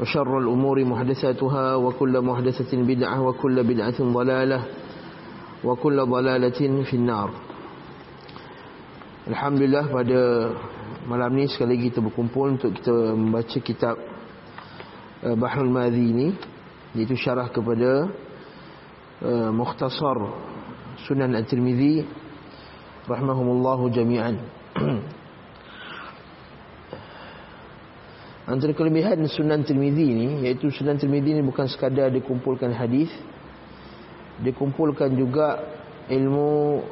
وشر الأمور محدثاتها وكل محدثة بدعة وكل بدعة ضلالة وكل ضلالة في النار Alhamdulillah pada malam ni sekali lagi kita berkumpul untuk kita membaca kitab uh, Bahrul Madhi ni iaitu syarah kepada uh, Mukhtasar Sunan At-Tirmidhi rahimahumullahu jami'an Antara kelebihan Sunan Tirmizi ni iaitu Sunan Tirmizi ni bukan sekadar dikumpulkan hadis, dikumpulkan juga ilmu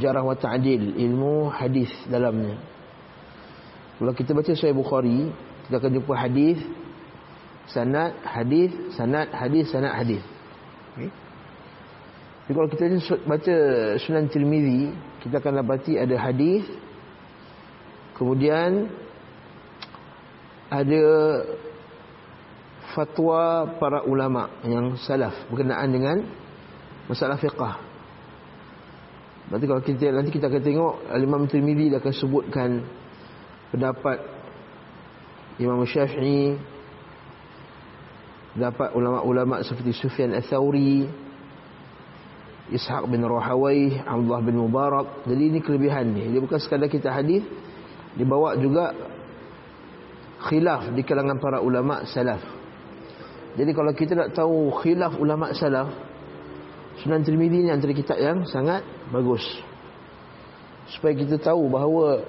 jarah wa ta'dil, ilmu hadis dalamnya. Kalau kita baca Sahih Bukhari, kita akan jumpa hadis, sanad, hadis, sanad, hadis, sanad, hadis. Okay. Jadi kalau kita baca Sunan Tirmizi, kita akan dapati ada hadis, kemudian ada fatwa para ulama yang salaf berkenaan dengan masalah fiqah. Berarti kalau kita nanti kita akan tengok Imam Tirmizi dia akan sebutkan pendapat Imam Syafi'i dapat ulama-ulama seperti Sufyan Ats-Tsauri, Ishaq bin Rahawai, Abdullah bin Mubarak. Jadi ini kelebihan ni. Dia bukan sekadar kita hadis, dibawa juga khilaf di kalangan para ulama salaf. Jadi kalau kita nak tahu khilaf ulama salaf, Sunan Tirmizi ni antara kitab yang sangat bagus. Supaya kita tahu bahawa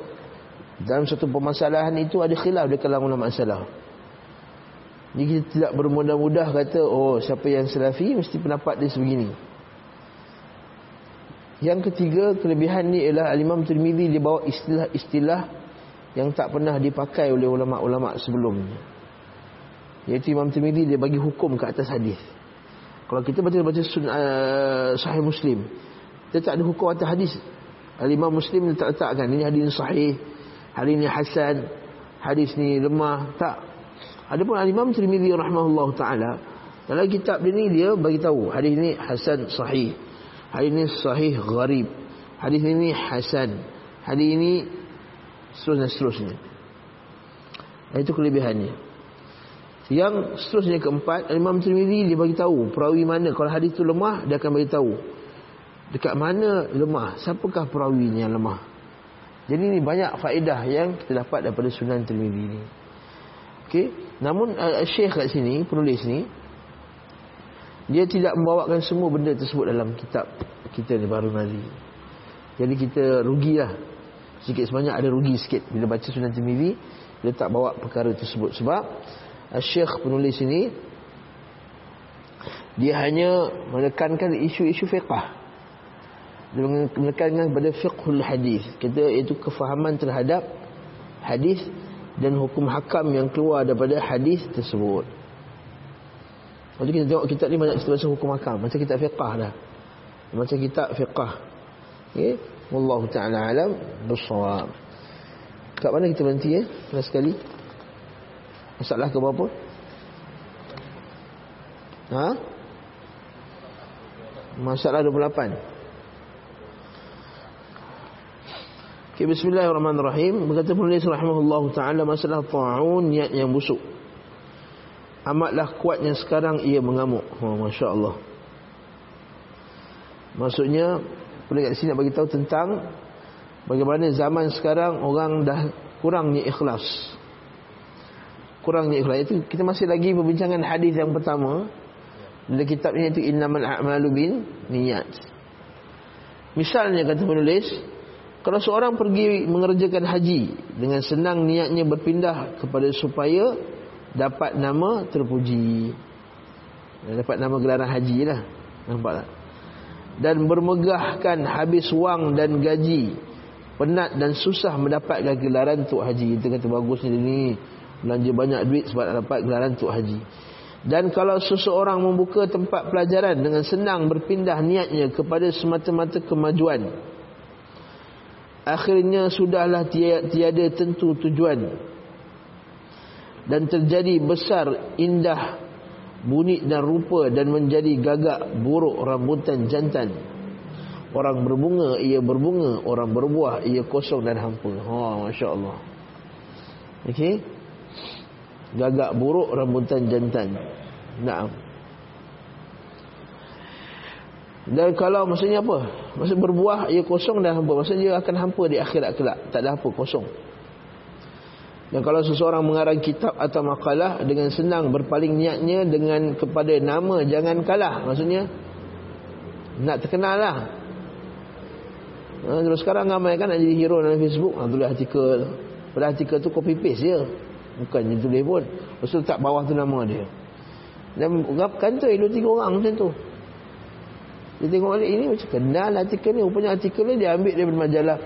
dalam satu permasalahan itu ada khilaf di kalangan ulama salaf. Jadi kita tidak bermudah-mudah kata, oh siapa yang salafi mesti pendapat dia sebegini. Yang ketiga, kelebihan ni ialah Al-Imam Tirmizi dia bawa istilah-istilah yang tak pernah dipakai oleh ulama-ulama sebelumnya. Iaitu Imam Tirmizi dia bagi hukum ke atas hadis. Kalau kita baca baca sun, uh, sahih Muslim, dia tak ada hukum atas hadis. Al-Imam Muslim dia tak letakkan ini hadis sahih, hadis ini hasan, hadis ni lemah, tak. Adapun Al-Imam Tirmizi rahimahullah taala dalam kitab dia ni dia bagi tahu hadis ni hasan sahih. Hadis ni sahih gharib. Hadis ini hasan. Hadis ini seterusnya seterusnya. Itu kelebihannya. Yang seterusnya keempat, Imam Tirmizi dia bagi tahu perawi mana kalau hadis itu lemah dia akan bagi tahu dekat mana lemah, siapakah perawinya yang lemah. Jadi ini banyak faedah yang kita dapat daripada Sunan Tirmizi ini. Okey, namun uh, Syekh kat sini, penulis ni dia tidak membawakan semua benda tersebut dalam kitab kita ni baru Nazi. Jadi kita rugilah sikit sebanyak ada rugi sikit. Bila baca Sunan Tirmizi dia tak bawa perkara tersebut. Sebab Syekh penulis ini dia hanya menekankan isu-isu fiqah. Dia menekankan pada fiqhul hadis. Kita iaitu kefahaman terhadap hadis dan hukum hakam yang keluar daripada hadis tersebut. Lepas kita tengok kitab ni banyak cerita pasal hukum hakam. Macam kitab fiqah dah. Macam kitab fiqah. Okay? Wallahu ta'ala alam Bersawab Kat mana kita berhenti ya Last sekali. Masalah ke berapa? Ha? Masalah 28 Okay, Bismillahirrahmanirrahim. Berkata penulis rahimahullah ta'ala Masalah ta'un niat yang busuk. Amatlah kuatnya sekarang ia mengamuk. Oh, Masya Allah. Maksudnya boleh kat sini nak bagi tahu tentang bagaimana zaman sekarang orang dah kurangnya ikhlas. Kurangnya ikhlas itu kita masih lagi perbincangan hadis yang pertama dalam kitab ini itu innamal a'malu bin niat. Misalnya kata penulis, kalau seorang pergi mengerjakan haji dengan senang niatnya berpindah kepada supaya dapat nama terpuji. Dapat nama gelaran haji lah. Nampak tak? Dan bermegahkan habis wang dan gaji penat dan susah mendapatkan gelaran untuk haji kita kata bagusnya dia ni belanja banyak duit sebab nak dapat gelaran untuk haji. Dan kalau seseorang membuka tempat pelajaran dengan senang berpindah niatnya kepada semata-mata kemajuan. Akhirnya sudahlah tiada tentu tujuan. Dan terjadi besar, indah, bunyi dan rupa dan menjadi gagak buruk rambutan jantan. Orang berbunga, ia berbunga. Orang berbuah, ia kosong dan hampa. Ha, Masya Allah. Okey gagak buruk rambutan jantan. Naam. Dan kalau maksudnya apa? Maksud berbuah ia kosong dan hampa. Maksudnya dia akan hampa di akhirat kelak. Tak ada apa kosong. Dan kalau seseorang mengarang kitab atau makalah dengan senang berpaling niatnya dengan kepada nama jangan kalah. Maksudnya nak terkenal lah. Ha, terus sekarang ramai kan nak jadi hero dalam Facebook. Ha, tulis artikel. Pada artikel tu copy paste je. Bukan dia tulis pun Lepas tu tak bawah tu nama dia Dan kantoi dua tiga orang macam tu Dia tengok balik ini macam kenal artikel ni Rupanya artikel ni dia ambil daripada majalah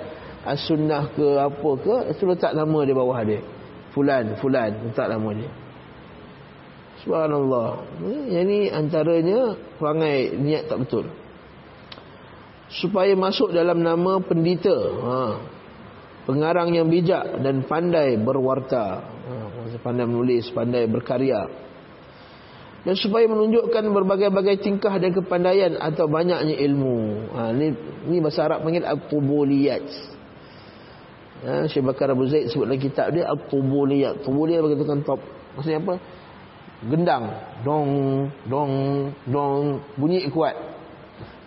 As-Sunnah ke apa ke Lepas tu letak nama dia bawah dia Fulan, Fulan. Letak nama dia. Subhanallah. Yang ni antaranya Perangai niat tak betul. Supaya masuk dalam nama pendita. Haa pengarang yang bijak dan pandai berwarta. Ha, pandai menulis pandai berkarya. Dan supaya menunjukkan berbagai-bagai tingkah dan kepandaian atau banyaknya ilmu. Ha, ni, ni bahasa Arab panggil al-tubuliyat ha, Syekh Bakar Abu Zaid sebut dalam kitab dia al-tubuliyat tubuliyat bagi tukang top. Maksudnya apa? Gendang. Dong dong dong. Bunyi kuat.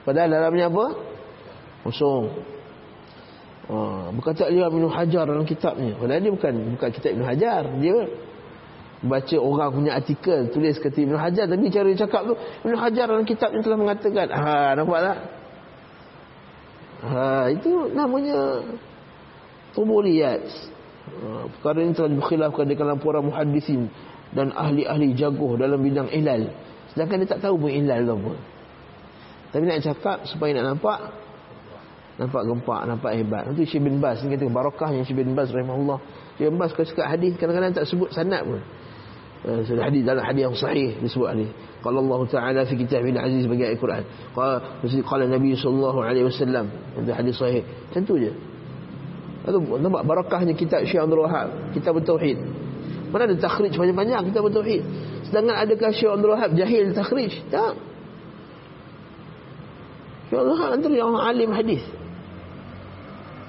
Padahal dalamnya apa? Kosong. Ha, berkata dia Ibn Hajar dalam kitabnya. Padahal dia bukan bukan kitab Ibn Hajar. Dia baca orang punya artikel tulis kata Ibn Hajar. Tapi cara dia cakap tu Ibn Hajar dalam kitabnya telah mengatakan ha nampak tak? Ha itu namanya tubuliyat ha, perkara ini telah dikhilafkan di kalangan para muhaddisin dan ahli-ahli jagoh dalam bidang ilal sedangkan dia tak tahu pun ilal tu apa tapi nak cakap supaya nak nampak nampak gempak, nampak hebat. Itu Syekh bin Bas ni kata barakahnya Syekh bin Bas rahimahullah. Syekh bin Bas kalau cakap hadis kadang-kadang tak sebut sanad pun. Uh, hadis dalam hadis yang sahih disebut hadis. Qala Allah Taala fi kitabih aziz bagi Al-Quran. Qala qala Nabi sallallahu alaihi wasallam itu hadis sahih. Macam tu je. Itu nampak barakahnya kitab Syekh Abdul Wahab, kitab tauhid. Mana ada takhrij banyak-banyak kitab tauhid. Sedangkan adakah Syekh Abdul Wahab jahil takhrij? Tak. Syekh Abdul Wahab antara yang alim hadis.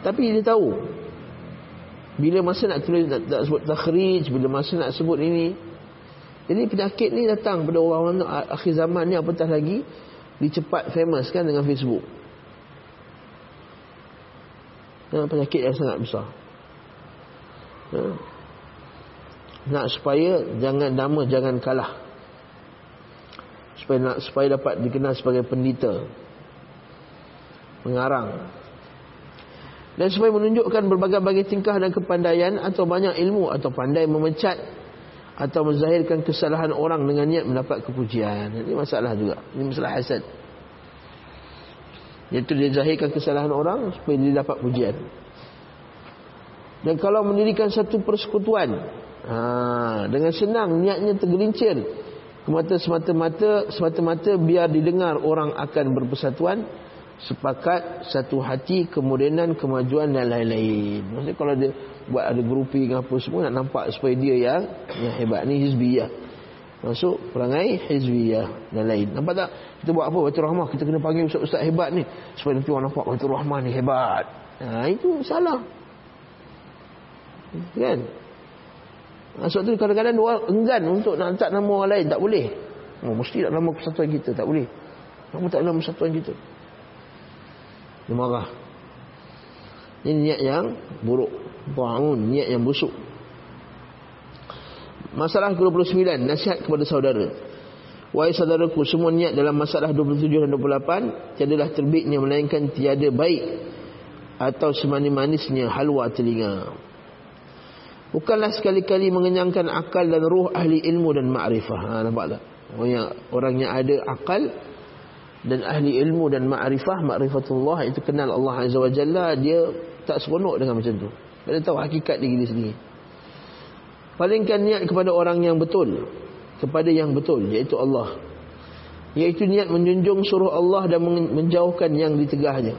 Tapi dia tahu Bila masa nak tulis nak, nak sebut takhrij Bila masa nak sebut ini Jadi penyakit ni datang pada orang-orang Akhir zaman ni apatah lagi Dicepat famous kan dengan Facebook ya, Penyakit yang sangat besar ya. Nak supaya Jangan nama jangan kalah Supaya nak supaya dapat dikenal sebagai pendita Mengarang dan supaya menunjukkan berbagai-bagai tingkah dan kepandaian atau banyak ilmu atau pandai memecat atau menzahirkan kesalahan orang dengan niat mendapat kepujian. Ini masalah juga. Ini masalah hasad. Iaitu dia zahirkan kesalahan orang supaya dia dapat pujian. Dan kalau mendirikan satu persekutuan ha, dengan senang niatnya tergelincir kemata semata-mata semata-mata biar didengar orang akan berpersatuan sepakat satu hati kemudianan kemajuan dan lain-lain. Maksudnya kalau dia buat ada grouping apa semua nak nampak supaya dia yang yang hebat ni hizbiyah. Masuk perangai hizbiyah dan lain. Nampak tak? Kita buat apa? Baca rahmah. Kita kena panggil ustaz-ustaz hebat ni. Supaya nanti orang nampak baca rahmah ni hebat. Ha, itu salah. Kan? Ha, sebab tu kadang-kadang orang enggan untuk nak letak nama orang lain. Tak boleh. Oh, mesti nak nama persatuan kita. Tak boleh. Nama tak nama persatuan kita. Dia marah. Ini niat yang buruk. Ba'un, niat yang busuk. Masalah ke-29, nasihat kepada saudara. Wahai saudaraku, semua niat dalam masalah 27 dan 28 tiadalah terbitnya melainkan tiada baik atau semanis-manisnya halwa telinga. Bukanlah sekali-kali mengenyangkan akal dan ruh ahli ilmu dan ma'rifah. Ha, nampak tak? Orang yang, orang yang ada akal dan ahli ilmu dan ma'rifah ma'rifatullah itu kenal Allah Azza wa Jalla dia tak seronok dengan macam tu dia tahu hakikat diri sendiri Palingkan niat kepada orang yang betul. Kepada yang betul. Iaitu Allah. Iaitu niat menjunjung suruh Allah dan menjauhkan yang ditegahnya.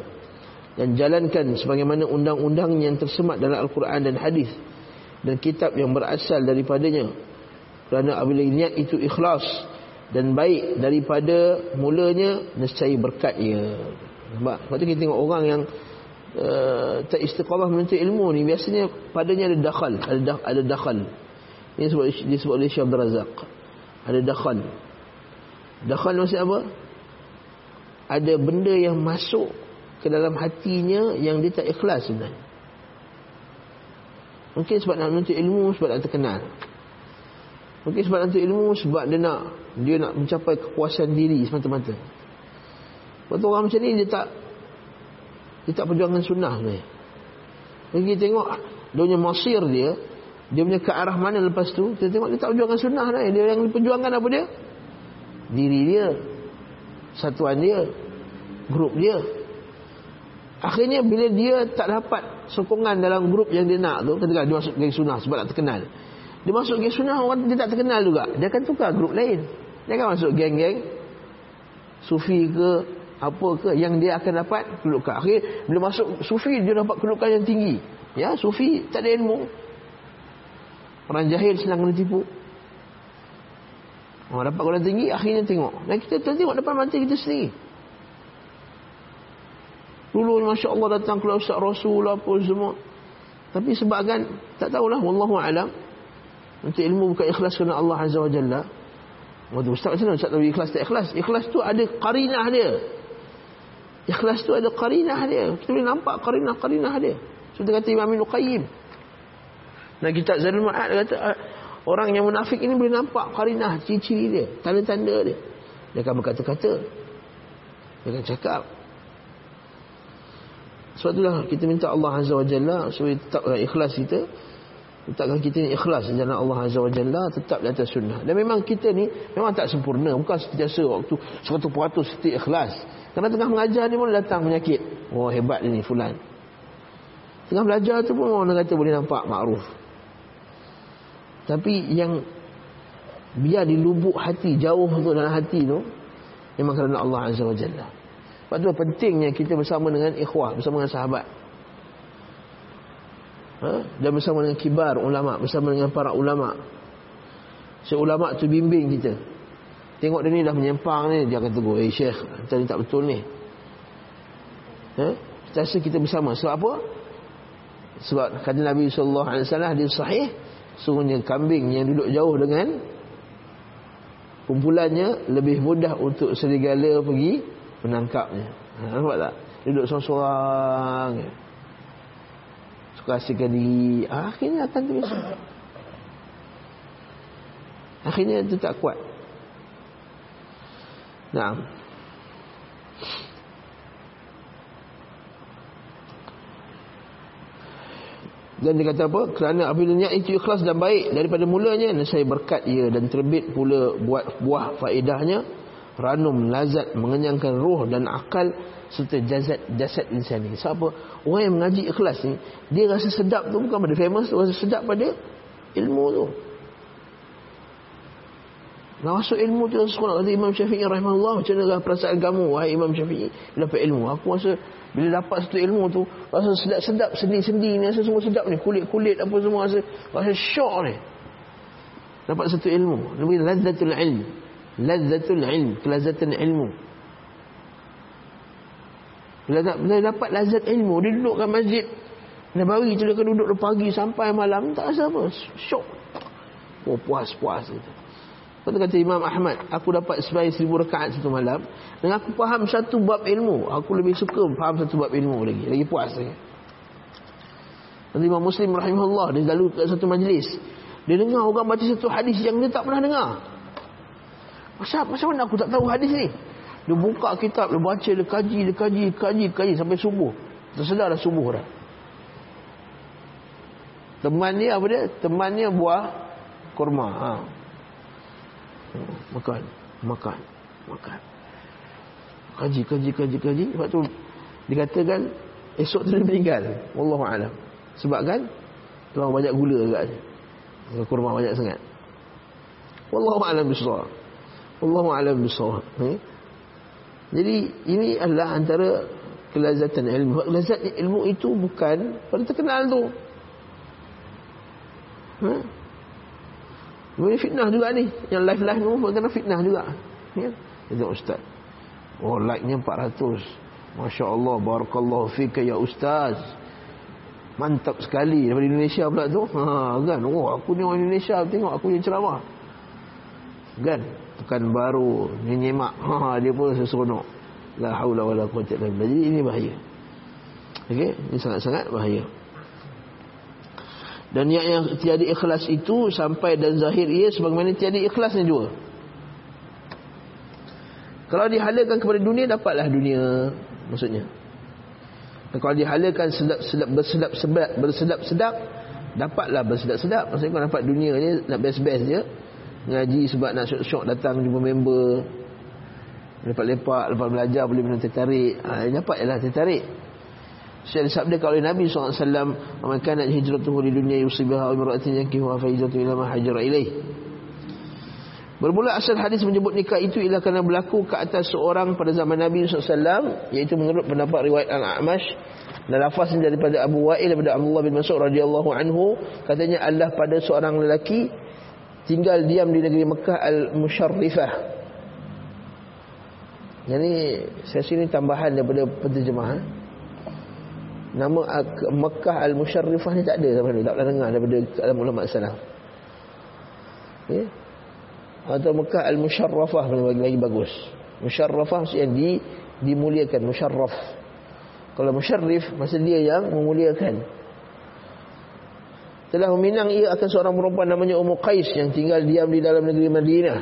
Dan jalankan sebagaimana undang-undang yang tersemat dalam Al-Quran dan Hadis Dan kitab yang berasal daripadanya. Kerana apabila niat itu ikhlas dan baik daripada mulanya, nescaya berkat ia. Sebab, sebab tu kita tengok orang yang uh, tak istiqamah menuntut ilmu ni, biasanya padanya ada dakhal. Ada dakhal. Ini sebab disebut oleh Abdul Razak. Ada dakhal. Dakhal maksud apa? Ada benda yang masuk ke dalam hatinya yang dia tak ikhlas sebenarnya. Mungkin sebab nak menuntut ilmu sebab nak terkenal. Mungkin sebab nak menuntut ilmu sebab dia nak dia nak mencapai kepuasan diri semata-mata. Waktu orang macam ni dia tak dia tak perjuangan sunnah sebenarnya. Mungkin tengok dia punya masir dia dia punya ke arah mana lepas tu? Kita tengok dia tak perjuangan sunnah lah. Dia yang perjuangan apa dia? Diri dia. Satuan dia. Grup dia. Akhirnya bila dia tak dapat Sokongan dalam grup yang dia nak tu Katakan dia masuk geng sunnah sebab tak terkenal. Dia masuk geng sunnah orang dia tak terkenal juga. Dia akan tukar grup lain. Dia akan masuk geng-geng Sufi ke apa ke yang dia akan dapat kedudukan. Akhir bila masuk sufi dia dapat kedudukan yang tinggi. Ya, sufi tak ada ilmu. Orang jahil senang kena tipu. Orang dapat golongan tinggi, akhirnya tengok. Dan kita tengok depan mata kita sendiri. Dulu Masya Allah datang keluar Ustaz Rasul apa semua. Tapi sebabkan, tak tahulah. Wallahu alam. Untuk ilmu bukan ikhlas kerana Allah Azza wa Jalla. Waduh, Ustaz macam mana Ustaz tahu ikhlas tak ikhlas? Ikhlas tu ada qarinah dia. Ikhlas tu ada qarinah dia. Kita boleh nampak qarinah-qarinah dia. Seperti kata Imam Ibn Qayyim. Dan kitab Zadul Ma'ad kata ah, orang yang munafik ini boleh nampak karinah ciri-ciri dia, tanda-tanda dia. Dia akan berkata-kata. Dia akan cakap. Sebab itulah kita minta Allah Azza wa Jalla supaya tetaplah ikhlas kita. Tetapkan kita ni ikhlas jalan Allah Azza wa Jalla tetap di atas sunnah. Dan memang kita ni memang tak sempurna. Bukan setiasa waktu 100% setiap ikhlas. Kerana tengah mengajar dia boleh datang penyakit. Oh hebat ni fulan. Tengah belajar tu pun orang kata boleh nampak makruf. Tapi yang biar di lubuk hati jauh tu dalam hati tu memang kerana Allah Azza wa Jalla. Sebab tu pentingnya kita bersama dengan ikhwah, bersama dengan sahabat. Ha? Dan bersama dengan kibar ulama, bersama dengan para ulama. Si ulama tu bimbing kita. Tengok dia ni dah menyempang ni, dia akan tegur, "Eh Syekh, tadi tak betul ni." Ha? Kita rasa kita bersama. Sebab apa? Sebab kata Nabi sallallahu alaihi wasallam hadis sahih, Sungguhnya kambing yang duduk jauh dengan kumpulannya lebih mudah untuk serigala pergi menangkapnya. Ha, nampak tak? Duduk seorang-seorang. Suka diri. Ha, akhirnya akan terbiasa. Akhirnya itu tak kuat. Nah. Dan dia kata apa? Kerana apabila niat itu ikhlas dan baik daripada mulanya, saya berkat ia dan terbit pula buat buah faedahnya, ranum, lazat, mengenyangkan roh dan akal serta jasad jasad insan ini. Siapa? Orang yang mengaji ikhlas ni, dia rasa sedap tu bukan pada famous, tu rasa sedap pada ilmu tu. Nak masuk ilmu tu sekolah. Kata Imam Syafi'i rahimahullah macam mana perasaan kamu wahai Imam Syafi'i dapat ilmu. Aku rasa bila dapat satu ilmu tu rasa sedap-sedap sendi-sendi ni rasa semua sedap ni. Kulit-kulit apa semua rasa rasa syok ni. Dapat satu ilmu. Namanya lazzatul ilm. Lazzatul ilm. Kelazatan ilmu. Bila, bila dapat lazat ilmu dia duduk kat masjid. Nabawi tu dia duduk pagi sampai malam tak rasa apa. Syok. Oh puas-puas. itu Lepas kata Imam Ahmad, aku dapat sebaik seribu rakaat satu malam. Dan aku faham satu bab ilmu. Aku lebih suka faham satu bab ilmu lagi. Lagi puas lagi. Nanti Imam Muslim rahimahullah, dia lalu ke satu majlis. Dia dengar orang baca satu hadis yang dia tak pernah dengar. Masa, masa mana aku tak tahu hadis ni? Dia buka kitab, dia baca, dia kaji, dia kaji, kaji, kaji sampai subuh. Tersedar dah subuh dah. Teman dia apa dia? Teman dia buah kurma. Ha makan makan makan kaji kaji kaji kaji sebab tu dikatakan esok tu dia meninggal wallahu alam sebab kan terlalu banyak gula agaknya kurma banyak sangat. Wallahu a'lam bishawab. Wallahu a'lam bishawab. Eh? Jadi ini adalah antara kelazatan ilmu. Kelazat ilmu itu bukan pada terkenal tu. Ha? Ini fitnah juga ni. Yang live-live ni pun kena fitnah juga. Ya? Itu ustaz. Oh like-nya 400. Masya Allah. Barakallahu fika ya ustaz. Mantap sekali daripada Indonesia pula tu. Ha, kan? Oh aku ni orang Indonesia. Tengok aku yang ceramah. Kan? Tekan baru. Nyenyemak. Ha, dia pun seseronok. La haula wa la illa billah. Jadi ini bahaya. Okey, ini sangat-sangat bahaya. Dan yang, yang tiada ikhlas itu sampai dan zahir ia sebagaimana tiada ikhlasnya juga. Kalau dihalakan kepada dunia dapatlah dunia maksudnya. Dan kalau dihalakan sedap-sedap bersedap-sedap bersedap-sedap dapatlah bersedap-sedap. Maksudnya kau dapat dunia ni nak best-best je. Ngaji sebab nak syok-syok datang jumpa member. Lepak-lepak, lepas belajar boleh minum tertarik. Ha, dapat ialah tertarik. Saya sabda kalau Nabi SAW Man kanat hijratuhu di dunia Yusibaha imra'atin yankihuha Fa hijratu ila ma hajra ilaih Bermula asal hadis menyebut nikah itu Ialah kerana berlaku ke atas seorang Pada zaman Nabi SAW Iaitu menurut pendapat riwayat Al-A'mash Dan lafaz daripada Abu Wa'il Daripada Abdullah bin Mas'ud radhiyallahu anhu Katanya Allah pada seorang lelaki Tinggal diam di negeri Mekah Al-Musharrifah. Jadi sesi ini tambahan daripada penterjemahan Nama Mekah Al-Musharrifah ni tak ada sampai ni. Tak pernah dengar daripada dalam ulama salaf. Okay. Atau Mekah Al-Musharrafah lagi, lagi bagus. Musharrafah maksudnya di, dimuliakan. Musharraf. Kalau Musharrif, maksud dia yang memuliakan. Telah meminang ia akan seorang perempuan namanya Ummu Qais yang tinggal diam di dalam negeri Madinah.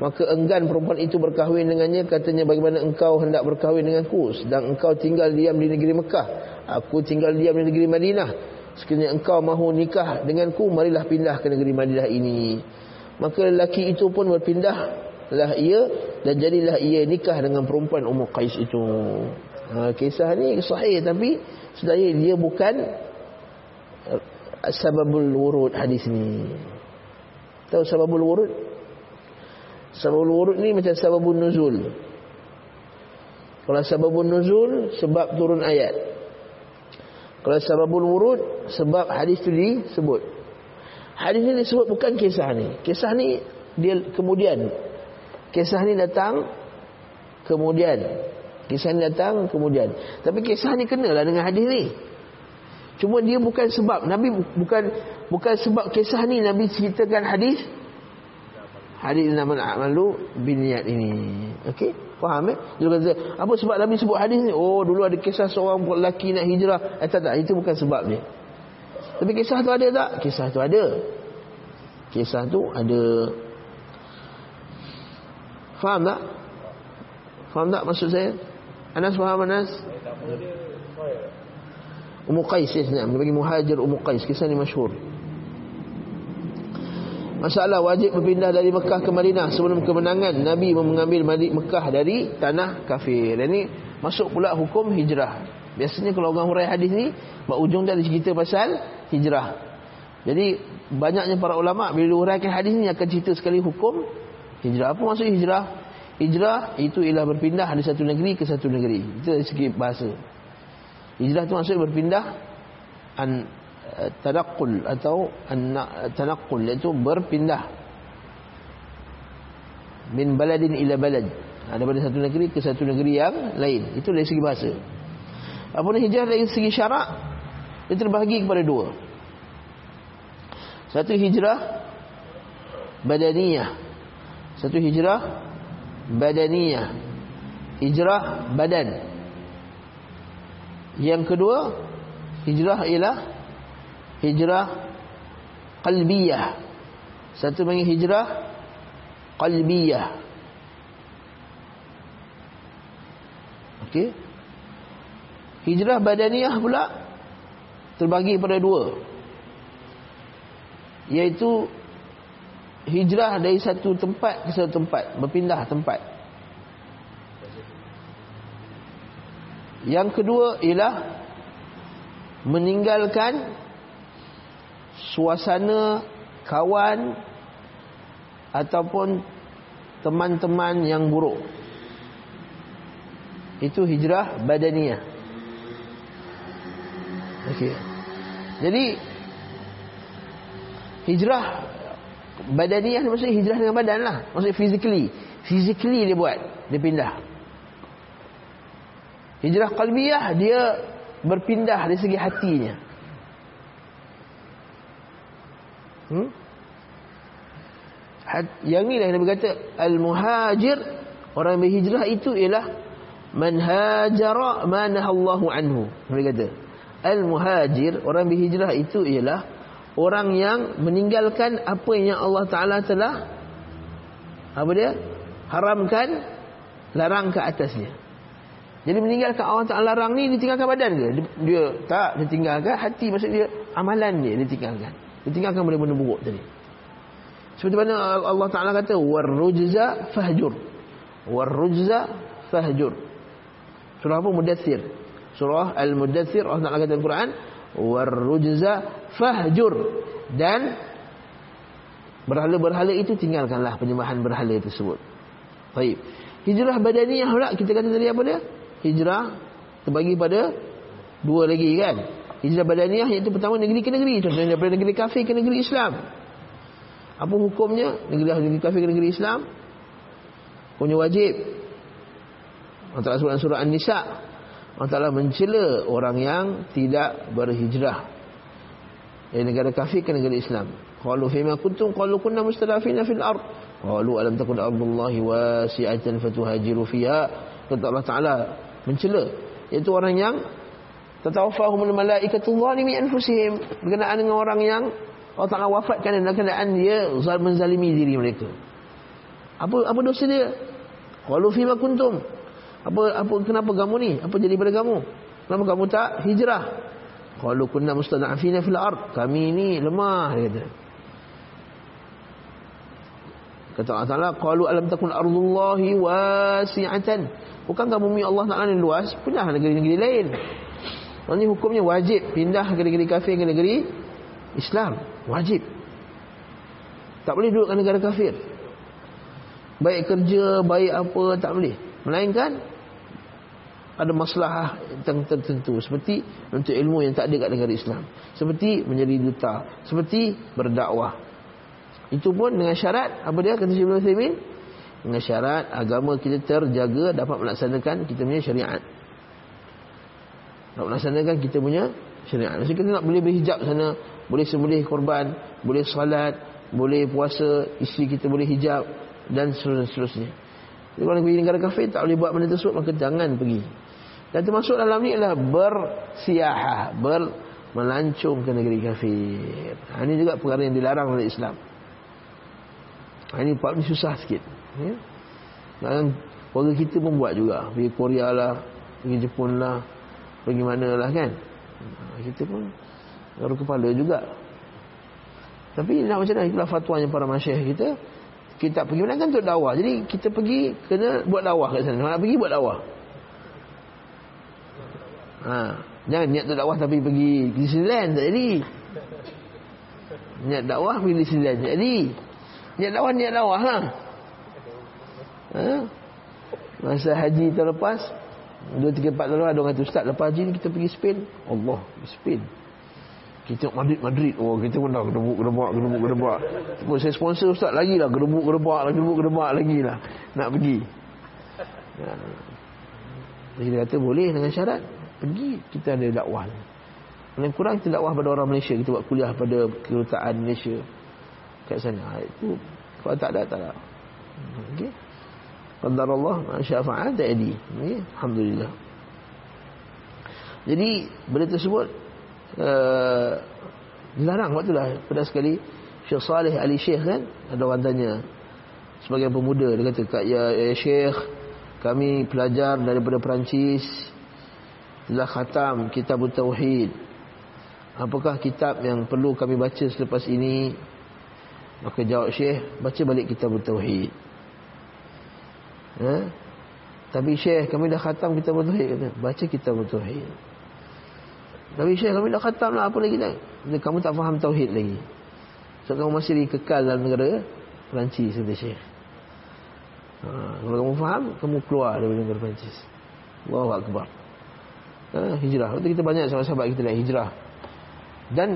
Maka enggan perempuan itu berkahwin dengannya Katanya bagaimana engkau hendak berkahwin denganku Sedang engkau tinggal diam di negeri Mekah Aku tinggal diam di negeri Madinah Sekiranya engkau mahu nikah denganku Marilah pindah ke negeri Madinah ini Maka lelaki itu pun berpindah lah ia Dan jadilah ia nikah dengan perempuan Ummu Qais itu ha, Kisah ni sahih Tapi sebenarnya dia bukan uh, Sababul wurud hadis ni Tahu sababul wurud? Sababul wurud ni macam sababun nuzul. Kalau sababun nuzul sebab turun ayat. Kalau sababul wurud sebab hadis tu disebut. Hadis ni disebut bukan kisah ni. Kisah ni dia kemudian. Kisah ni datang kemudian. Kisah ni datang kemudian. Tapi kisah ni kenalah dengan hadis ni. Cuma dia bukan sebab Nabi bukan bukan sebab kisah ni Nabi ceritakan hadis hadis nama amalu biniat ini. Okey? Faham eh? Dia kata, apa sebab Nabi sebut hadis ni? Oh, dulu ada kisah seorang lelaki nak hijrah. Eh, tak, tak. Itu bukan sebab dia. Tapi kisah tu ada tak? Kisah tu ada. Kisah tu ada. Faham tak? Faham tak maksud saya? Anas faham Anas? Ummu Qais sebenarnya. Bagi muhajir Ummu Qais. Kisah ni masyhur. Masalah wajib berpindah dari Mekah ke Madinah sebelum kemenangan Nabi mengambil Mekah dari tanah kafir. Ini masuk pula hukum hijrah. Biasanya kalau orang hurai hadis ni, buat ujung dia cerita pasal hijrah. Jadi banyaknya para ulama bila huraikan hadis ni akan cerita sekali hukum hijrah. Apa maksud hijrah? Hijrah itu ialah berpindah dari satu negeri ke satu negeri. Itu dari segi bahasa. Hijrah itu maksudnya berpindah an tanakul atau tanakul iaitu berpindah min baladin ila balad. Ha, daripada satu negeri ke satu negeri yang lain. Itu dari segi bahasa. Apapun hijrah dari segi syarak dia terbahagi kepada dua. Satu hijrah badaniyah. Satu hijrah badaniyah. Hijrah badan. Yang kedua hijrah ialah hijrah qalbiyah. Satu panggil hijrah qalbiyah. Okey. Hijrah badaniyah pula terbagi pada dua. Iaitu hijrah dari satu tempat ke satu tempat, berpindah tempat. Yang kedua ialah meninggalkan suasana kawan ataupun teman-teman yang buruk. Itu hijrah badaniyah. Okey. Jadi hijrah badaniyah maksudnya hijrah dengan badan lah. Maksudnya physically. Physically dia buat. Dia pindah. Hijrah qalbiyah dia berpindah dari segi hatinya. Hmm? Yang ni lah yang Nabi kata Al-muhajir Orang yang berhijrah itu ialah Man hajara manahallahu anhu. Nabi kata Al-muhajir Orang yang berhijrah itu ialah Orang yang meninggalkan Apa yang Allah Ta'ala telah Apa dia Haramkan Larang ke atasnya. Jadi meninggalkan Allah Ta'ala larang ni Ditinggalkan badan ke? Dia, tak Ditinggalkan hati Maksud dia Amalan dia ditinggalkan benda-benda buruk tadi seperti mana Allah Taala kata warrujza fahjur. Warrujza fahjur. Surah apa Mudaththir. Surah Al-Mudaththir Allah Taala kata dalam Quran warrujza fahjur dan berhala-berhala itu tinggalkanlah penyembahan berhala tersebut. Baik. Hijrah badaniyah pula kita kata tadi apa dia? Hijrah terbagi pada dua lagi kan. Hijrah badaniyah iaitu pertama negeri ke negeri. Contohnya daripada negeri kafir ke negeri Islam. Apa hukumnya? Negeri-negeri kafir negeri Islam punya wajib. Ta'ala surah, surah An-Nisa Ta'ala mencela orang yang tidak berhijrah dari negara kafir ke negeri Islam. Qalu fima kuntum qalu kunna mustadafina fil ard. Qalu alam takun ardullahi wasi'atan fatuhajiru fiha. Kata Allah Ta'ala mencela iaitu orang yang tatawafahumul malaikatu zalimi anfusihim berkenaan dengan orang yang Allah Ta'ala wafatkan dalam keadaan dia menzalimi diri mereka. Apa apa dosa dia? Qalu fima kuntum? Apa apa kenapa kamu ni? Apa jadi pada kamu? Kenapa kamu tak hijrah? Qalu kunna mustada'afina fil ard. Kami ni lemah dia kata. Kata Allah Ta'ala, Qalu alam takun ardullahi wasi'atan. Bukankah bumi Allah Ta'ala ni luas? Pindah negeri-negeri lain. Ini hukumnya wajib pindah ke negeri kafir ke negeri Islam. Wajib. Tak boleh duduk negara kafir. Baik kerja baik apa tak boleh. Melainkan ada masalah tertentu. Seperti untuk ilmu yang tak ada kat negara Islam. Seperti menjadi duta. Seperti berdakwah. Itu pun dengan syarat apa dia kata Syekh Ibn dengan syarat agama kita terjaga dapat melaksanakan kita punya syariat dapat melaksanakan kita punya syariat maksudnya kita nak boleh berhijab sana boleh sembelih korban, boleh salat, boleh puasa, isteri kita boleh hijab dan seterusnya. Jadi kalau pergi negara kafir tak boleh buat benda tersebut maka jangan pergi. Dan termasuk dalam ni adalah bersiahah, ber melancung ke negeri kafir. Ha, ini juga perkara yang dilarang oleh Islam. Ha, ini part ni susah sikit. Ya? Dan keluarga kita pun buat juga. Pergi Korea lah, pergi Jepun lah, pergi mana lah kan. Ha, kita pun Garu kepala juga Tapi nak macam mana Itulah fatwanya para masyarakat kita Kita pergi mana kan untuk dakwah Jadi kita pergi Kena buat dakwah kat sana Nak pergi buat dakwah ha. Jangan niat untuk dakwah Tapi pergi Di Disneyland Tak jadi Niat dakwah Pergi di Disneyland Tak jadi Niat dakwah Niat dakwah ha? Ha? Masa haji terlepas Dua, tiga, empat tahun Ada orang kata Ustaz lepas haji ni kita pergi Spain? Allah Spain. Kita tengok Madrid Madrid. Oh kita pun dah gedebuk gedebak gedebuk gedebak pun saya sponsor ustaz lagi lah. Gedebuk gedebak lah gedebuk gedebak lagi lah. Nak pergi. Ya. jadi dia kata boleh dengan syarat? Pergi. Kita ada dakwah. Paling kurang kita dakwah pada orang Malaysia. Kita buat kuliah pada kedutaan Malaysia. Kat sana. Itu kalau tak ada tak ada. Okey qadar Allah masyafa'al tak jadi okay. alhamdulillah. Jadi benda tersebut uh, dilarang waktu lah. Pada sekali Syekh Saleh Ali Syekh kan ada orang tanya. Sebagai pemuda dia kata Kak, ya, ya Syekh kami pelajar daripada Perancis. Telah khatam kitab Tauhid. Apakah kitab yang perlu kami baca selepas ini? Maka jawab Syekh baca balik kitab Tauhid ha? tapi Syekh kami dah khatam kitab Tauhid kata baca kitab Tauhid tapi Syekh kami dah khatam lah apa lagi dah. Kamu tak faham tauhid lagi. So kamu masih kekal dalam negara Perancis kata Syekh. Ha, kalau kamu faham, kamu keluar dari negara Perancis. Allahu akbar. Ha, hijrah. Waktu kita banyak sahabat-sahabat kita lihat hijrah. Dan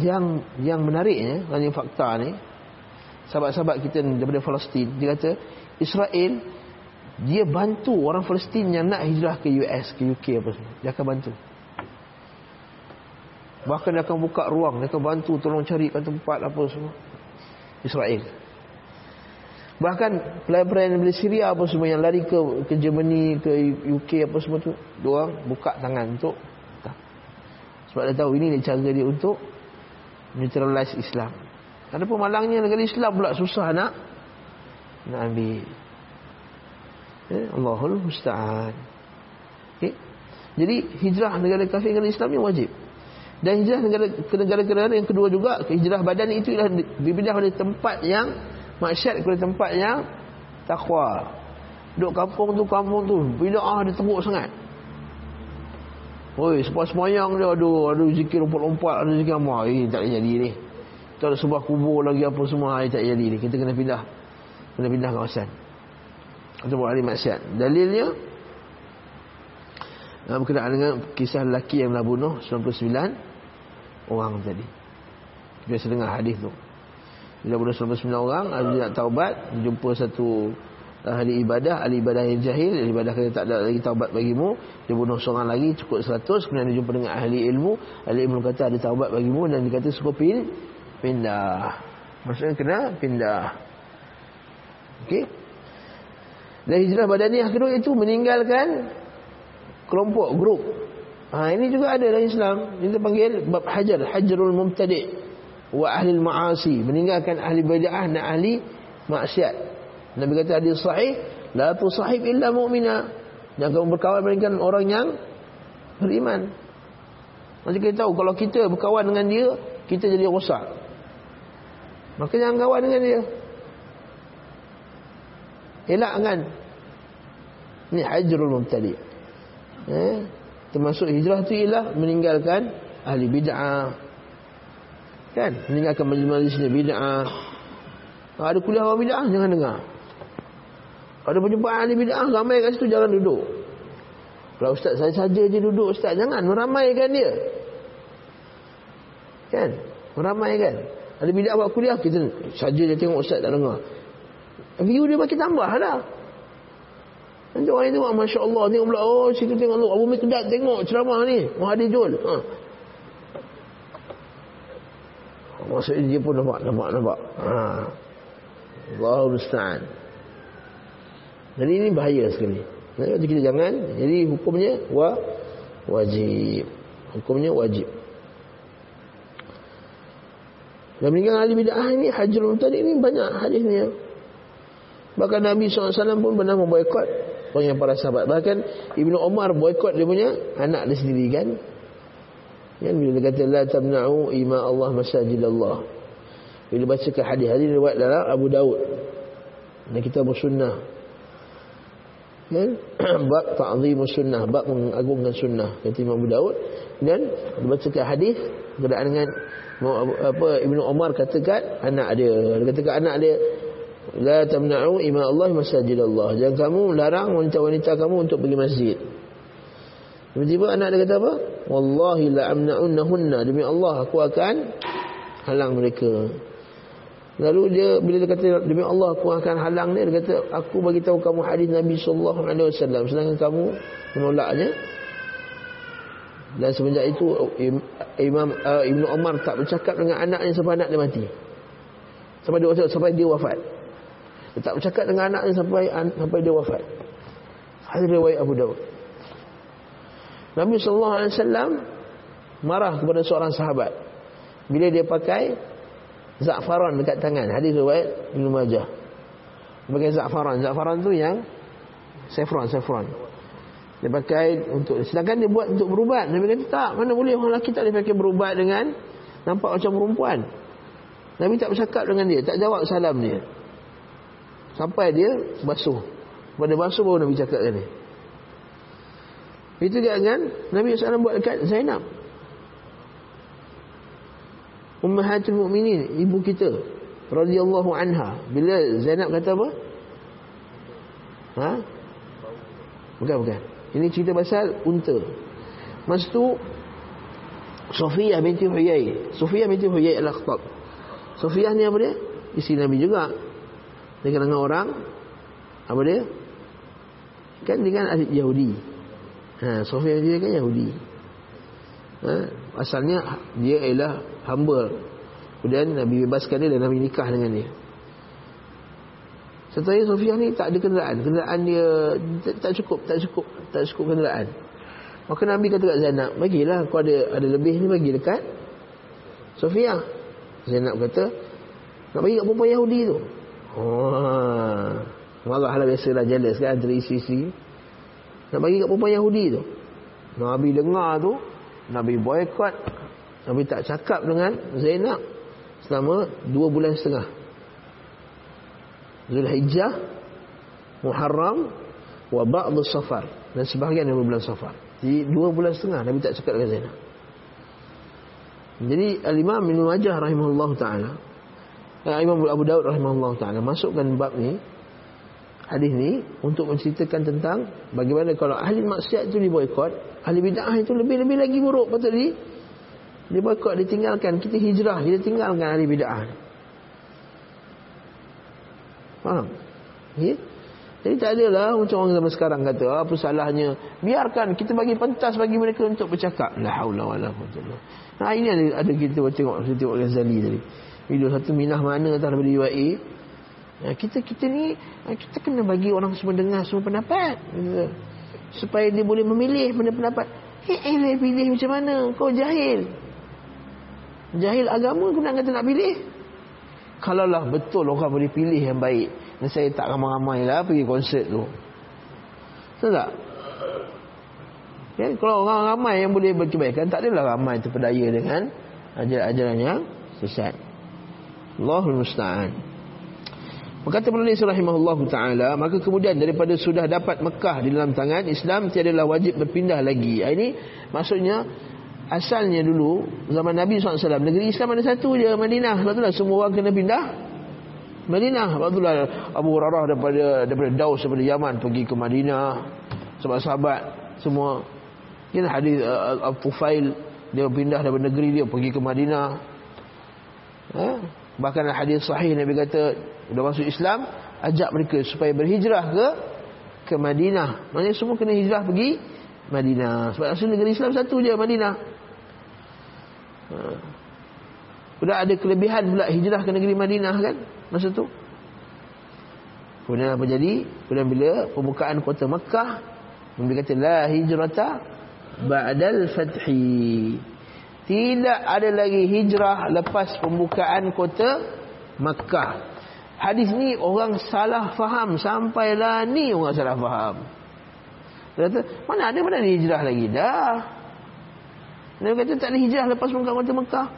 yang yang menariknya, yang fakta ni, sahabat-sahabat kita daripada Palestin, dia kata Israel dia bantu orang Palestin yang nak hijrah ke US, ke UK apa semua. Dia akan bantu. Bahkan dia akan buka ruang, dia akan bantu tolong carikan tempat apa semua. Israel. Bahkan pelayan-pelayan dari Syria apa semua yang lari ke ke Germany, ke UK apa semua tu, dia buka tangan untuk. Sebab dia tahu ini dia cara dia untuk neutralize Islam. Ada pun malangnya negara Islam pula susah nak nak ambil. Eh, Allahul musta'an. Okay. Jadi hijrah negara kafir negara Islam ni wajib. Dan hijrah negara ke negara-negara yang kedua juga, hijrah badan itu ialah dipindah pada tempat yang maksiat kepada tempat yang takwa. Duduk kampung tu, kampung tu, bila ah dia teruk sangat. Oi, sepas semayang dia aduh, aduh zikir lompat-lompat, ada zikir amal. Eh, tak jadi ni. Tak ada sebuah kubur lagi apa semua, eh, tak jadi ni. Kita kena pindah. Kena pindah kawasan. Itu buat hari maksiat. Dalilnya, berkenaan dengan kisah lelaki yang dah bunuh 99 orang tadi. Biasa dengar hadis tu. Bila bunuh 99 orang, dia nak taubat, jumpa satu ahli ibadah, ahli ibadah yang jahil, ahli ibadah kata tak ada lagi taubat bagimu, dia bunuh seorang lagi cukup 100, kemudian dia jumpa dengan ahli ilmu, ahli ilmu kata ada taubat bagimu dan dia kata suka pin, pindah. Maksudnya kena pindah. Okey. Dan hijrah badaniah kedua itu meninggalkan kelompok, grup Ha, ini juga ada dalam Islam. Ini panggil bab hajar, hajarul mumtadi' wa ahli ma'asi, meninggalkan ahli bid'ah dan ahli maksiat. Nabi kata hadis sahih, la tusahib illa mu'mina. Jangan kamu berkawan dengan orang yang beriman. Macam kita tahu kalau kita berkawan dengan dia, kita jadi rosak. Maka jangan kawan dengan dia. Elak kan? Ini hajrul mumtadi'. Eh? termasuk hijrah itu ialah meninggalkan ahli bid'ah. Kan? Meninggalkan majlis-majlis bid'ah. Ada kuliah orang bid'ah jangan dengar. Ada perjumpaan ahli bid'ah ramai kat situ jangan duduk. Kalau ustaz saya saja je duduk ustaz jangan. Meramaikan dia. Kan? Meramaikan. Ada bid'ah buat kuliah kita saja je tengok ustaz tak dengar view dia makin tambah lah Nanti orang itu tengok Masya Allah Tengok pula Oh situ tengok lu Abu Mikdad tengok ceramah ni. Mahathir Jol ha. Maksudnya dia pun nampak Nampak nampak. Ha. Allah Musta'an. Jadi ini bahaya sekali. Jadi kita jangan. Jadi hukumnya wa, Wajib. Hukumnya wajib. Dan meninggal ahli bid'ah ini Hajrul tadi ini banyak hadisnya Bahkan Nabi SAW pun pernah memboikot yang para sahabat. Bahkan Ibnu Umar boikot dia punya anak dia sendiri kan? Yang bila dia kata la tamna'u ima Allah masajid Allah bila baca ke hadis hadis riwayat dalam Abu Daud dan kita bersunnah kan? Bab ta'zim sunnah. Bab mengagungkan sunnah. Kata Imam Abu Daud dan dibaca ke hadis berkaitan dengan apa Ibnu Umar katakan anak dia. Dia katakan anak dia La tamna'u ima Allah masajid Allah. Jangan kamu larang wanita-wanita kamu untuk pergi masjid. Tiba-tiba anak dia kata apa? Wallahi la amna'unnahunna. Demi Allah aku akan halang mereka. Lalu dia bila dia kata demi Allah aku akan halang dia, dia kata aku bagi tahu kamu hadis Nabi sallallahu alaihi wasallam sedangkan kamu menolaknya. Dan semenjak itu Imam uh, Ibnu Umar tak bercakap dengan anaknya sampai anak dia mati. Sampai dia sampai dia wafat. Dia tak bercakap dengan anaknya sampai sampai dia wafat. Hadis riwayat Abu Dawud. Nabi sallallahu alaihi wasallam marah kepada seorang sahabat bila dia pakai za'faran dekat tangan. Hadis riwayat Ibnu Majah. Pakai za'faran. Za'faran tu yang saffron, saffron. Dia pakai untuk sedangkan dia buat untuk berubat. Nabi kata tak, mana boleh orang lelaki tak boleh pakai berubat dengan nampak macam perempuan. Nabi tak bercakap dengan dia, tak jawab salam dia. Sampai dia basuh. Pada basuh baru Nabi cakap tadi. Itu juga kan Nabi SAW buat dekat Zainab. Ummahatul Mukminin, ibu kita radhiyallahu anha. Bila Zainab kata apa? Ha? Bukan bukan. Ini cerita pasal unta. Masa tu Sofiyah binti Huyai. Sofiyah binti Huyai al-Akhtab. Sofiyah ni apa dia? Isteri Nabi juga. Dia dengan orang apa dia? Kan dengan ahli Yahudi. Ha, Sofiyah dia kan Yahudi. Ha, asalnya dia ialah hamba. Kemudian Nabi bebaskan dia dan Nabi nikah dengan dia. Setelah Sofiyah ni tak ada kenderaan. Kenderaan dia tak cukup, tak cukup, tak cukup kenderaan. Maka Nabi kata kat Zainab, bagilah kau ada ada lebih ni bagi dekat Sofiyah. Zainab kata, nak bagi kat perempuan Yahudi tu. Oh. Marahlah biasalah jealous kan antara isi-isi. Nak bagi kat perempuan Yahudi tu. Nabi dengar tu, Nabi boykot. Nabi tak cakap dengan Zainab selama dua bulan setengah. Zulhijjah, Muharram, wa ba'd Safar dan sebahagian dari bulan Safar. Jadi dua bulan setengah Nabi tak cakap dengan Zainab. Jadi Al-Imam Ibn Majah rahimahullah ta'ala Imam Abu Daud rahimahullah ta'ala Masukkan bab ni Hadis ni Untuk menceritakan tentang Bagaimana kalau ahli maksiat itu diboykot Ahli bid'ah itu lebih-lebih lagi buruk Patut di Diboykot, ditinggalkan Kita hijrah, kita tinggalkan ahli bid'ah Faham? Ya? Jadi tak adalah macam orang zaman sekarang kata ah, apa salahnya biarkan kita bagi pentas bagi mereka untuk bercakap la haula wala quwwata Nah ini ada, ada kita tengok kita tengok Ghazali tadi. Video satu minah mana daripada UAE. Nah, kita kita ni ah, kita kena bagi orang semua dengar semua pendapat. Supaya dia boleh memilih mana pendapat. Eh, eh pilih macam mana? Kau jahil. Jahil agama kau nak kata nak pilih? Kalaulah betul orang boleh pilih yang baik. Dan saya tak ramai-ramai lah pergi konsert tu. Tahu tak? Ya, kalau orang ramai yang boleh berkebaikan, tak adalah ramai terpedaya dengan ajaran-ajaran yang sesat. Allahul Musta'an. Berkata penulis rahimahullah ta'ala, maka kemudian daripada sudah dapat Mekah di dalam tangan, Islam tiadalah wajib berpindah lagi. Ini maksudnya, asalnya dulu, zaman Nabi SAW, negeri Islam ada satu je, Madinah. Sebab itulah semua orang kena pindah Madinah. Waktu lah Abu Hurairah daripada daripada Daus daripada Yaman pergi ke Madinah. Sahabat-sahabat semua ini hadis uh, Al-Tufail dia pindah daripada negeri dia pergi ke Madinah. Ha? Bahkan hadis sahih Nabi kata dah masuk Islam ajak mereka supaya berhijrah ke ke Madinah. Maksudnya semua kena hijrah pergi Madinah. Sebab asal negeri Islam satu je Madinah. Ha. Sudah ada kelebihan pula hijrah ke negeri Madinah kan masa tu. Kemudian apa jadi? Kemudian bila pembukaan kota Mekah, Nabi kata la hijrata ba'dal fathi. Tidak ada lagi hijrah lepas pembukaan kota Mekah. Hadis ni orang salah faham sampailah ni orang salah faham. Dia kata, mana ada mana ada hijrah lagi dah. Dia kata tak ada hijrah lepas pembukaan kota Mekah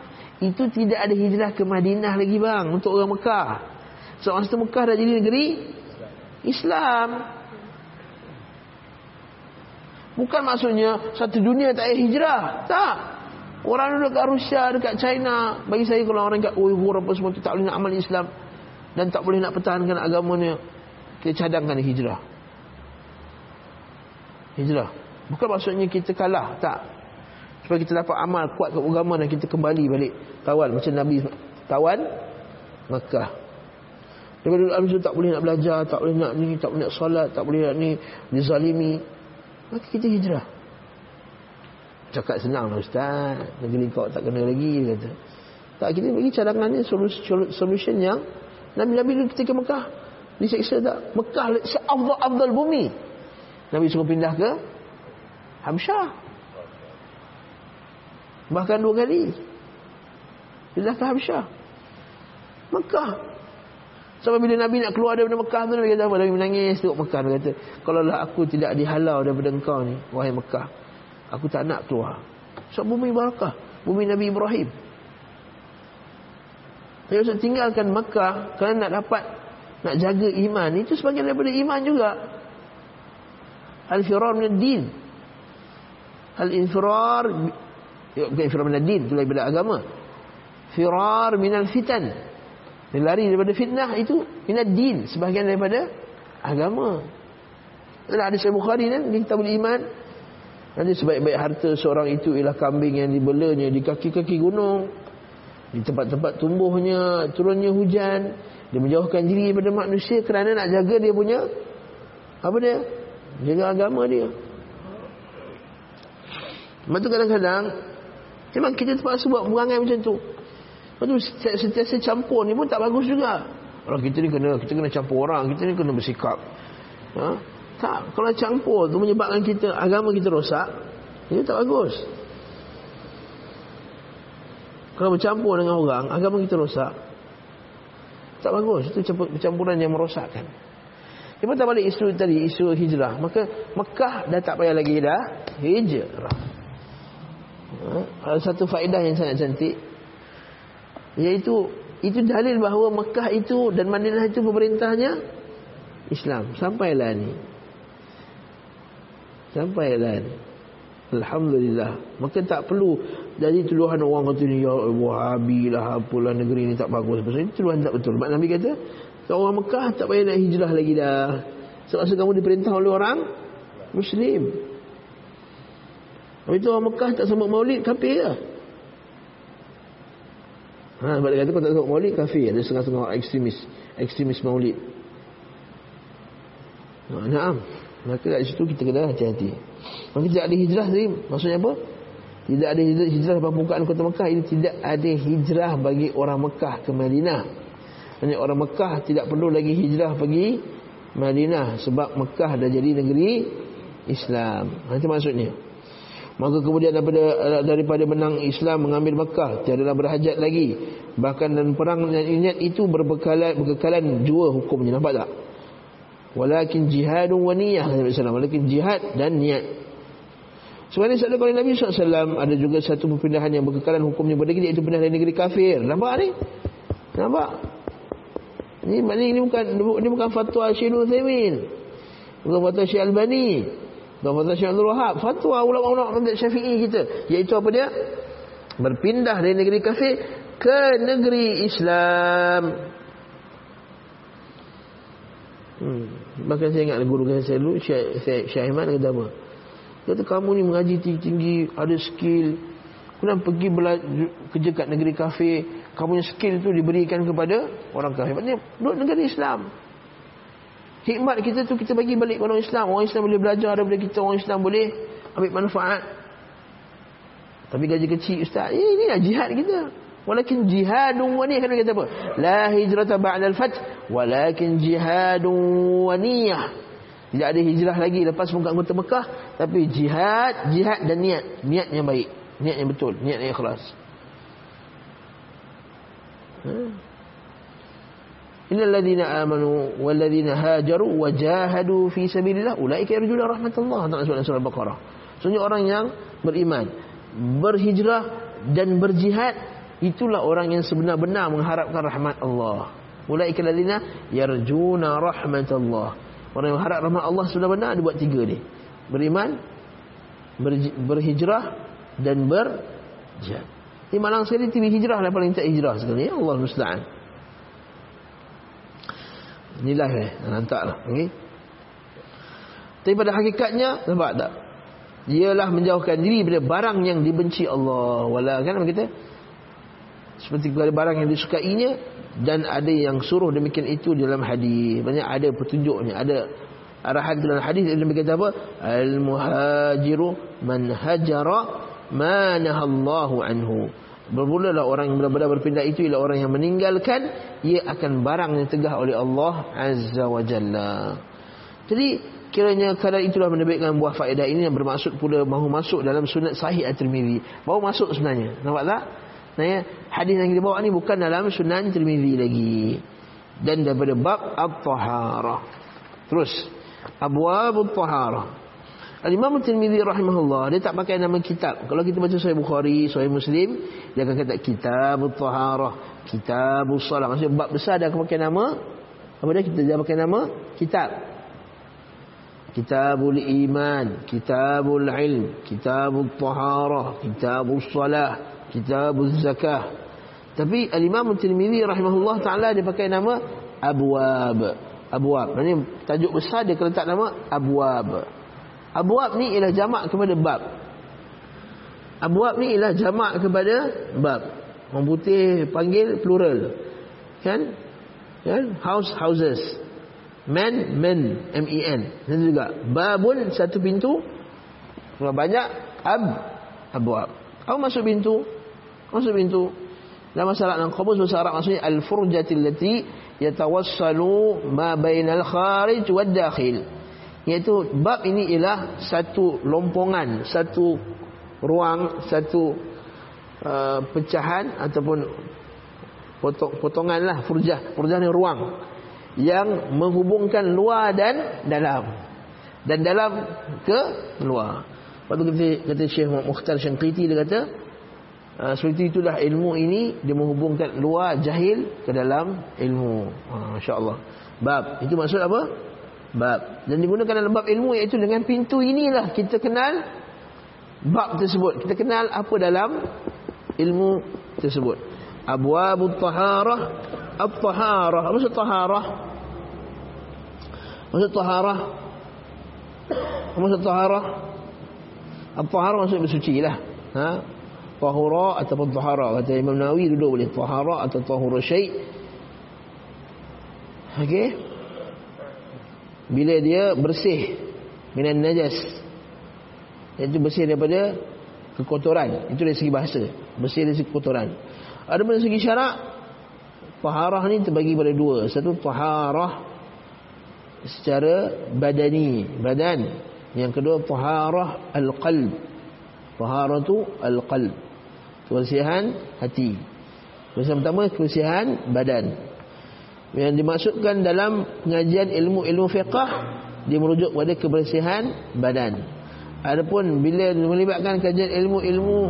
itu tidak ada hijrah ke Madinah lagi bang untuk orang Mekah. So masa Mekah dah jadi negeri Islam. Bukan maksudnya satu dunia tak ada hijrah. Tak. Orang duduk dekat Rusia, dekat China. Bagi saya kalau orang dekat Uyghur apa semua tu tak boleh nak amal Islam. Dan tak boleh nak pertahankan agamanya. Kita cadangkan hijrah. Hijrah. Bukan maksudnya kita kalah. Tak supaya kita dapat amal kuat ke agama dan kita kembali balik tawan macam Nabi tawan Mekah daripada dulu Nabi tak boleh nak belajar tak boleh nak ni tak boleh nak solat tak boleh nak ni dizalimi maka kita hijrah cakap senang lah ustaz negeri kau tak kena lagi dia kata tak kita bagi cadangan ni solution yang Nabi-Nabi ketika Mekah diseksa tak Mekah se-afdal bumi Nabi suruh pindah ke Hamsyah Bahkan dua kali. Pindah ke Habsyah. Mekah. Sampai bila Nabi nak keluar daripada Mekah tu, Nabi kata apa? Nabi menangis tengok Mekah. Nabi kata, kalau lah aku tidak dihalau daripada engkau ni, wahai Mekah. Aku tak nak keluar. Sebab bumi barakah. Bumi Nabi Ibrahim. Saya rasa tinggalkan Mekah kerana nak dapat nak jaga iman. Itu sebagian daripada iman juga. Al-firar min din. Al-infirar Ya, bukan infirah min din itu daripada agama. firar minal fitan. Dia lari daripada fitnah itu minad din, sebahagian daripada agama. Ada hadis Bukhari kan di kitab iman. Ada sebaik-baik harta seorang itu ialah kambing yang dibelanya di kaki-kaki gunung. Di tempat-tempat tumbuhnya, turunnya hujan. Dia menjauhkan diri daripada manusia kerana nak jaga dia punya apa dia? Jaga agama dia. Lepas tu kadang-kadang Memang kita terpaksa buat perangai macam tu Lepas tu setiap campur ni pun tak bagus juga Kalau kita ni kena Kita kena campur orang Kita ni kena bersikap ha? Tak Kalau campur tu menyebabkan kita Agama kita rosak Ini tak bagus. Kalau bercampur dengan orang Agama kita rosak Tak bagus. Itu campuran yang merosakkan. Kita tak balik isu tadi Isu hijrah. Maka Mekah dah tak payah lagi dah Hijrah. Ha? satu faedah yang sangat cantik iaitu itu dalil bahawa Mekah itu dan Madinah itu pemerintahnya Islam. Sampailah ni sampailah ni Alhamdulillah Maka tak perlu Jadi tuduhan orang kata ni Ya Wahabi lah Apalah negeri ni tak bagus Pasal itu tuduhan tak betul Mak Nabi kata Orang Mekah tak payah nak hijrah lagi dah Sebab kamu diperintah oleh orang Muslim tapi tu orang Mekah tak sambut maulid kafir lah. Ha, sebab dia kata kau tak sambut maulid kafir. Ada setengah-setengah ekstremis. Ekstremis maulid. Ha, naam. Maka kat situ kita kena hati-hati. Maka tidak ada hijrah tadi. Maksudnya apa? Tidak ada hijrah, hijrah pembukaan kota Mekah. Ini tidak ada hijrah bagi orang Mekah ke Madinah. Hanya orang Mekah tidak perlu lagi hijrah pergi Madinah. Sebab Mekah dah jadi negeri Islam. Itu maksudnya. Maka kemudian daripada daripada menang Islam mengambil Mekah tiadalah berhajat lagi. Bahkan dan perang dan ingat itu berbekalan berkekalan jua hukumnya nampak tak? Walakin jihadun wa niyah Nabi sallallahu walakin jihad dan niat. Sebenarnya sabda kalau Nabi SAW ada juga satu perpindahan yang berkekalan hukumnya berdiri iaitu pindah dari negeri kafir. Nampak ni? Nampak? Ini maknanya ini bukan ini bukan fatwa Syekh Utsaimin. Bukan fatwa Syekh Albani. Tuan Fatah Syekh Abdul Wahab Fatwa ulama-ulama syafi'i kita Iaitu apa dia? Berpindah dari negeri kafir Ke negeri Islam hmm. Bahkan saya ingat guru saya dulu Syekh, Ahmad kata apa Kata kamu ni mengaji tinggi-tinggi Ada skill Kemudian pergi kerja kat negeri kafir Kamu punya skill tu diberikan kepada Orang kafir Maksudnya duduk negeri Islam Hikmat kita tu kita bagi balik kepada orang Islam. Orang Islam boleh belajar daripada kita. Orang Islam boleh ambil manfaat. Tapi gaji kecil ustaz. Ini lah jihad kita. Walakin jihadun wa niyah. Kata kata apa? La hijrata ba'da al-fath. Walakin jihadun wa niyah. Tidak ada hijrah lagi lepas muka anggota Mekah. Tapi jihad, jihad dan niat. Niat yang baik. Niat yang betul. Niat yang ikhlas. Hmm. Innal ladzina amanu wal ladzina hajaru wa jahadu fi sabilillah ulaika yarjuna rahmatullah. Tak surah surah Al-Baqarah. Sebenarnya orang yang beriman, berhijrah dan berjihad itulah orang yang sebenar-benar mengharapkan rahmat Allah. Ulaika ladzina yarjuna rahmatullah. Orang yang harap rahmat Allah sebenar-benar ada buat tiga ni. Beriman, berhijrah dan berjihad. Ini malang sekali TV hijrah lah paling tak hijrah sekali. Ya Allah musta'an. Inilah eh. Nantaklah. Okay. Tapi pada hakikatnya, nampak tak? Ialah menjauhkan diri daripada barang yang dibenci Allah. Walau kan kita seperti kepada barang yang disukainya dan ada yang suruh demikian itu dalam hadis. Banyak ada petunjuknya, ada arahan dalam hadis yang berkata apa? Al muhajiru man hajara ma nahallahu anhu. Bermulalah orang yang benar-benar berpindah itu ialah orang yang meninggalkan ia akan barang yang tegah oleh Allah Azza wa Jalla. Jadi kiranya kadar itulah menerbitkan buah faedah ini yang bermaksud pula mahu masuk dalam sunat sahih At-Tirmizi. Baru masuk sebenarnya. Nampak tak? Nah ya, hadis yang kita bawa ni bukan dalam sunan Tirmizi lagi. Dan daripada bab At-Taharah. Terus Abwab At-Taharah. Al-Imam Tirmizi rahimahullah dia tak pakai nama kitab. Kalau kita baca Sahih Bukhari, Sahih Muslim, dia akan kata Kitabut Taharah, Kitabus Salat. Maksudnya bab besar dia akan pakai nama apa dia kita dia pakai nama kitab. Kitabul Iman, Kitabul Ilm, Kitabut Taharah, Kitabus Salah, Kitabuz Zakah. Tapi Al-Imam Tirmizi rahimahullah taala dia pakai nama abwab. Abwab. Ini tajuk besar dia letak nama abwab. Abwab ni ialah jamak kepada bab. Abwab ni ialah jamak kepada bab. Orang putih panggil plural. Kan? Kan? House houses. Men men M E N. Dan juga babun satu pintu. Kalau banyak ab abwab. Apa masuk pintu? Masuk pintu. Dalam masalah dalam qabus bahasa Arab maksudnya al-furjatil lati yatawassalu ma bainal kharij wad dakhil. Iaitu bab ini ialah satu lompongan, satu ruang, satu uh, pecahan ataupun potong potongan lah furjah. Furjah ni ruang yang menghubungkan luar dan dalam. Dan dalam ke luar. Lepas tu kata, kata Syekh Mukhtar Syangkiti dia kata Uh, seperti itulah ilmu ini dia menghubungkan luar jahil ke dalam ilmu. Ha, Masya-Allah. Bab itu maksud apa? Bab. Dan digunakan dalam bab ilmu iaitu dengan pintu inilah kita kenal bab tersebut. Kita kenal apa dalam ilmu tersebut. Abwabut taharah, at-taharah. Apa maksud taharah? Maksud taharah? Apa maksud taharah? At-taharah maksud bersuci lah. Ha? Tahura ataupun tahara. Kata Imam Nawawi duduk boleh. Tahara atau tahura syai. Okey? Bila dia bersih minan najas. Itu bersih daripada kekotoran. Itu dari segi bahasa. Bersih dari segi kekotoran. Ada dari segi syarak taharah ni terbagi pada dua. Satu taharah secara badani badan. Yang kedua taharah al-qalb. Taharatu al-qalb kebersihan hati. Kebersihan pertama kebersihan badan. Yang dimaksudkan dalam pengajian ilmu-ilmu fiqah dia merujuk pada kebersihan badan. Adapun bila melibatkan kajian ilmu-ilmu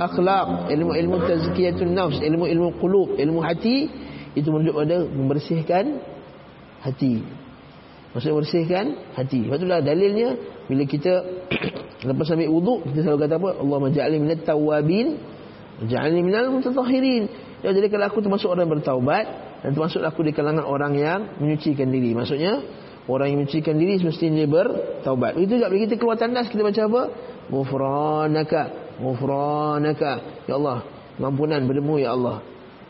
akhlak, ilmu-ilmu tazkiyatun nafs, ilmu-ilmu qulub, ilmu hati itu merujuk pada membersihkan hati. Maksudnya bersihkan hati. Lepas itulah dalilnya bila kita Lepas ambil wuduk kita selalu kata apa? Allah maj'alni minat tawabin, maj'alni minal mutatahhirin. Ya, jadi kalau aku termasuk orang bertaubat dan termasuk aku di kalangan orang yang menyucikan diri. Maksudnya orang yang menyucikan diri semestinya bertaubat. Itu juga bila kita keluar tandas kita baca apa? Ghufranaka, ghufranaka. Ya Allah, ampunan padamu ya Allah.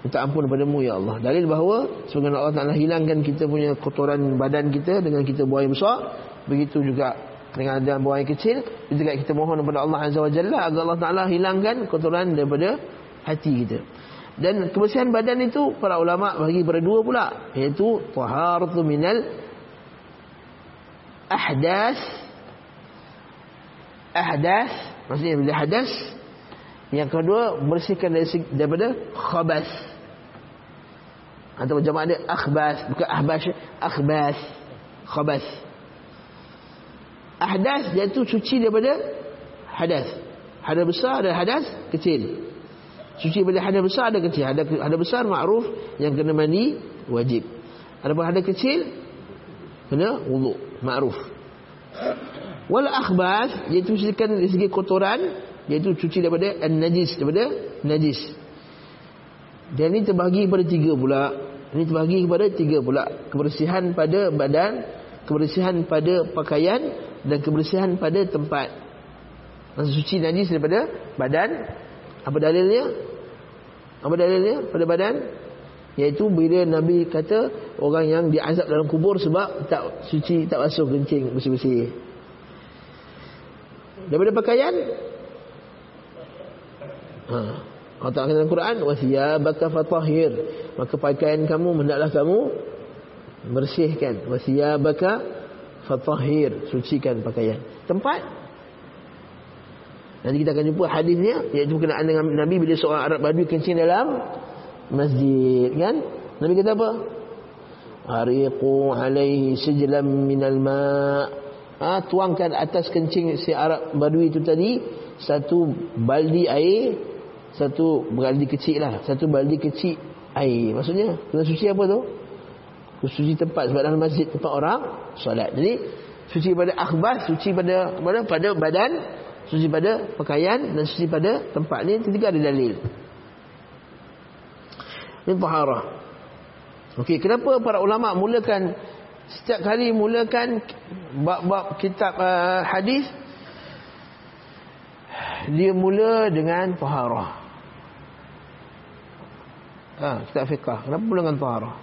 Minta ampun padamu ya Allah. Dalil bahawa sebenarnya Allah Taala hilangkan kita punya kotoran badan kita dengan kita buang yang besar, begitu juga dengan ada buang air kecil itu juga kita mohon kepada Allah Azza wa Jalla agar Allah Taala hilangkan kotoran daripada hati kita. Dan kebersihan badan itu para ulama bagi pada dua pula iaitu taharatu minal ahdas ahdas maksudnya bila hadas. Yang kedua bersihkan dari daripada khabas atau jemaah dia akhbas bukan ahbas akhbas khabas ahdas dia tu suci daripada hadas. Hadas besar dan hadas kecil. Suci daripada hadas besar ada kecil. Hadas, hadas besar makruf yang kena mandi wajib. Adapun hadas kecil kena wuduk makruf. Wal akhbas iaitu sucikan dari segi kotoran iaitu cuci daripada najis daripada najis. Dan ini terbagi kepada tiga pula. Ini terbagi kepada tiga pula. Kebersihan pada badan, kebersihan pada pakaian dan kebersihan pada tempat. Masa suci najis daripada badan. Apa dalilnya? Apa dalilnya pada badan? Yaitu bila Nabi kata orang yang diazab dalam kubur sebab tak suci, tak basuh kencing bersih-bersih. Daripada pakaian? Ha. Allah Ta'ala dalam Quran Wasiyabaka fatahir Maka pakaian kamu Hendaklah kamu Bersihkan. Wasiyabaka fatahir sucikan pakaian. Tempat? Nanti kita akan jumpa hadisnya iaitu berkenaan dengan Nabi bila seorang Arab Badui kencing dalam masjid kan? Nabi kata apa? Ariqu alaihi sijlam minal ma. Ha, tuangkan atas kencing si Arab Badui itu tadi satu baldi air satu baldi kecil lah satu baldi kecil air maksudnya kena suci apa tu suci tempat sebab dalam masjid tempat orang solat. Jadi suci pada akhbas, suci pada pada pada badan, suci pada pakaian dan suci pada tempat ni tiga ada dalil. min taharah. Okey, kenapa para ulama mulakan setiap kali mulakan bab-bab kitab uh, hadis dia mula dengan taharah. Ha, kitab fiqh. Kenapa mula dengan taharah?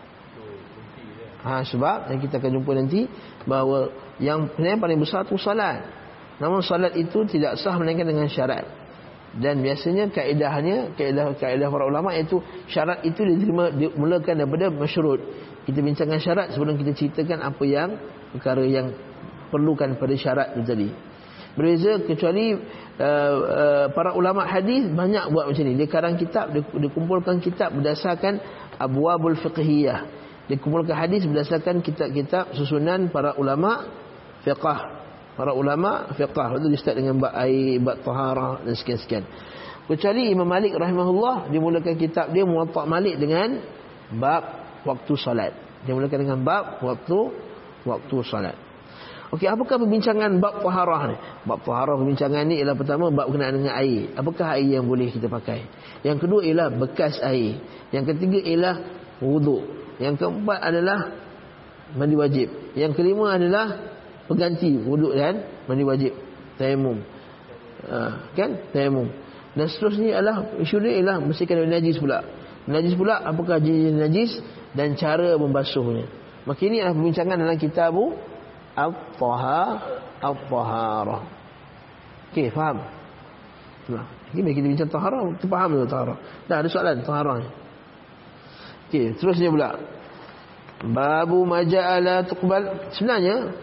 Ha, sebab yang kita akan jumpa nanti bahawa yang yang paling besar tu salat. Namun salat itu tidak sah melainkan dengan syarat. Dan biasanya kaedahnya, kaedah kaedah para ulama itu syarat itu diterima dimulakan daripada masyurut. Kita bincangkan syarat sebelum kita ceritakan apa yang perkara yang perlukan pada syarat itu tadi. Berbeza kecuali uh, uh, para ulama hadis banyak buat macam ni. Dia karang kitab, dia, dia kumpulkan kitab berdasarkan abwabul fiqhiyah. Dia kumpulkan hadis berdasarkan kitab-kitab susunan para ulama fiqh para ulama fiqh itu dia start dengan bab air, bab taharah dan sekian-sekian. Kecuali Imam Malik rahimahullah dia mulakan kitab dia Muwatta Malik dengan bab waktu salat. Dia mulakan dengan bab waktu waktu salat. Okey, apakah perbincangan bab taharah ni? Bab taharah perbincangan ni ialah pertama bab berkenaan dengan air. Apakah air yang boleh kita pakai? Yang kedua ialah bekas air. Yang ketiga ialah wuduk. Yang keempat adalah mandi wajib. Yang kelima adalah pengganti wuduk dan mandi wajib tayamum ha, kan tayamum dan seterusnya adalah isu dia ialah bersihkan dari najis pula najis pula apakah jenis najis dan cara membasuhnya maka ini adalah perbincangan dalam kitab al-taharah okey faham? Nah ini kita bincang taharah kita faham tu taharah dah ada soalan taharah okey terusnya pula. Babu maja'ala tuqbal. Sebenarnya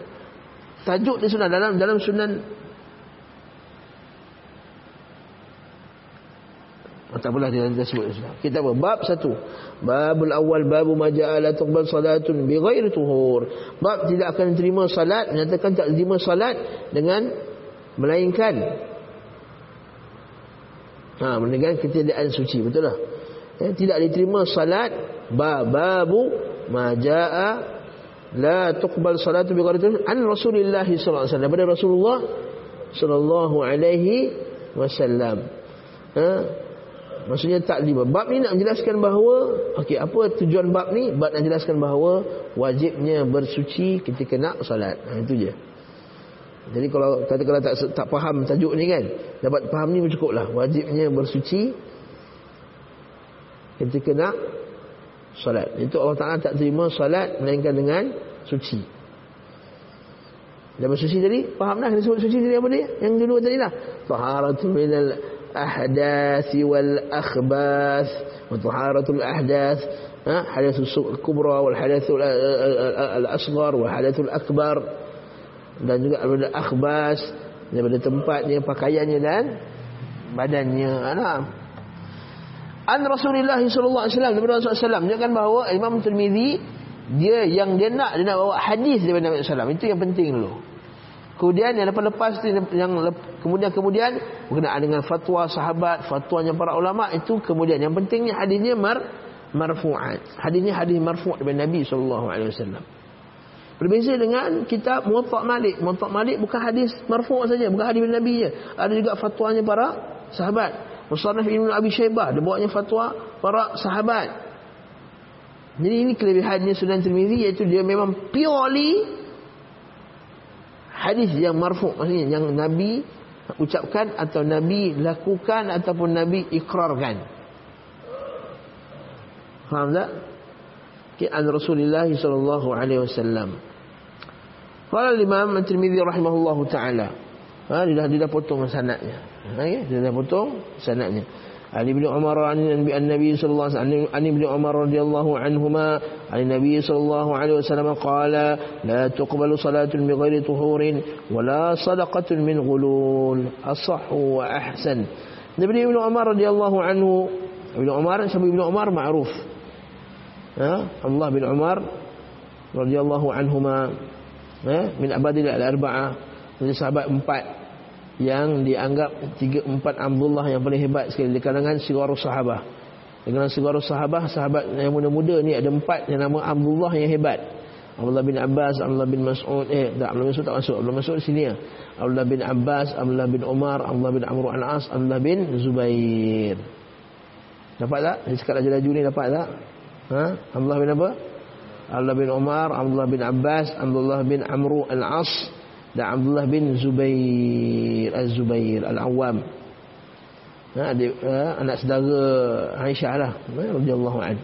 tajuk dia sunnah dalam dalam sunan tak apalah dia, dia sebut sunnah. kita apa bab satu babul awal babu maja'ala tuqbal salatun bi ghairi tuhur bab tidak akan terima salat menyatakan tak terima salat dengan melainkan ha melainkan ketiadaan suci betul tak ya, tidak diterima salat babu maja'a la tuqbal salatu bi ghairi an Rasulillah sallallahu alaihi wasallam Rasulullah sallallahu alaihi wasallam. Ha? Maksudnya tak lima. Bab ni nak menjelaskan bahawa okey apa tujuan bab ni? Bab nak jelaskan bahawa wajibnya bersuci ketika nak solat. Ha, itu je. Jadi kalau kata kalau tak tak faham tajuk ni kan, dapat faham ni cukuplah. Wajibnya bersuci ketika nak salat. Itu Allah Taala tak terima salat melainkan dengan suci. Dan bersuci tadi, faham dah disebut suci tadi apa dia? Yang kedua tadi lah. Taharatu minal ahdas. Ha? Hadathul kubra wal hadathul al-asghar wal hadathul akbar. Dan juga daripada akhbas. Daripada tempatnya, pakaiannya dan badannya. Nah, An Rasulullah sallallahu alaihi wasallam daripada Rasulullah sallallahu dia kan bahawa Imam Tirmizi dia yang dia nak dia nak bawa hadis daripada Nabi sallallahu itu yang penting dulu. Kemudian yang lepas-lepas yang kemudian kemudian berkenaan dengan fatwa sahabat, fatwanya para ulama itu kemudian yang pentingnya hadisnya mar marfu'at. Hadisnya hadis marfu' daripada Nabi sallallahu alaihi wasallam. Berbeza dengan kitab Muwatta Malik. Muwatta Malik bukan hadis marfu' saja, bukan hadis Nabi je. Ada juga fatwanya para sahabat. Musannaf Ibn Abi Syaibah dia bawanya fatwa para sahabat. Jadi ini kelebihannya Sunan Tirmizi iaitu dia memang purely hadis yang marfu maksudnya yang Nabi ucapkan atau Nabi lakukan ataupun Nabi ikrarkan. Faham tak? Ki an Rasulullah sallallahu alaihi wasallam. Qala Imam At-Tirmizi rahimahullahu taala. Ha dia dah dia dah potong sanadnya. Okay, dia dah potong sanadnya. Ali bin Umar an Nabi sallallahu alaihi wasallam an bin Umar radhiyallahu anhuma an Nabi sallallahu alaihi wasallam qala la tuqbalu salatun bighairi tuhurin wala sadaqatun min ghulul asahhu wa ahsan. Nabi bin Umar radhiyallahu anhu Ibn Umar siapa Ibn Umar ma'ruf. Ha? Allah bin Umar radhiyallahu anhuma ha? min abadil al-arba'ah dari sahabat empat yang dianggap tiga empat Abdullah yang paling hebat sekali di kalangan sigara sahabah. Di kalangan sigara sahabah, sahabat yang muda-muda ni ada empat yang nama Abdullah yang hebat. Abdullah bin Abbas, Abdullah bin Mas'ud, eh tak Abdullah bin Mas'ud tak masuk. Abdullah Mas'ud sini ya. Abdullah bin Abbas, Abdullah bin Umar, Abdullah bin Amr al-As, Abdullah bin Zubair. Dapat tak? Ini sekat laju-laju ni dapat tak? Ha? Abdullah bin apa? Abdullah bin Umar, Abdullah bin Abbas, Abdullah bin Amru Al-As dan Abdullah bin Zubair Az-Zubair Al-Awwam. Ha, adik, ha, anak saudara Aisyah lah, ha, radhiyallahu anhu.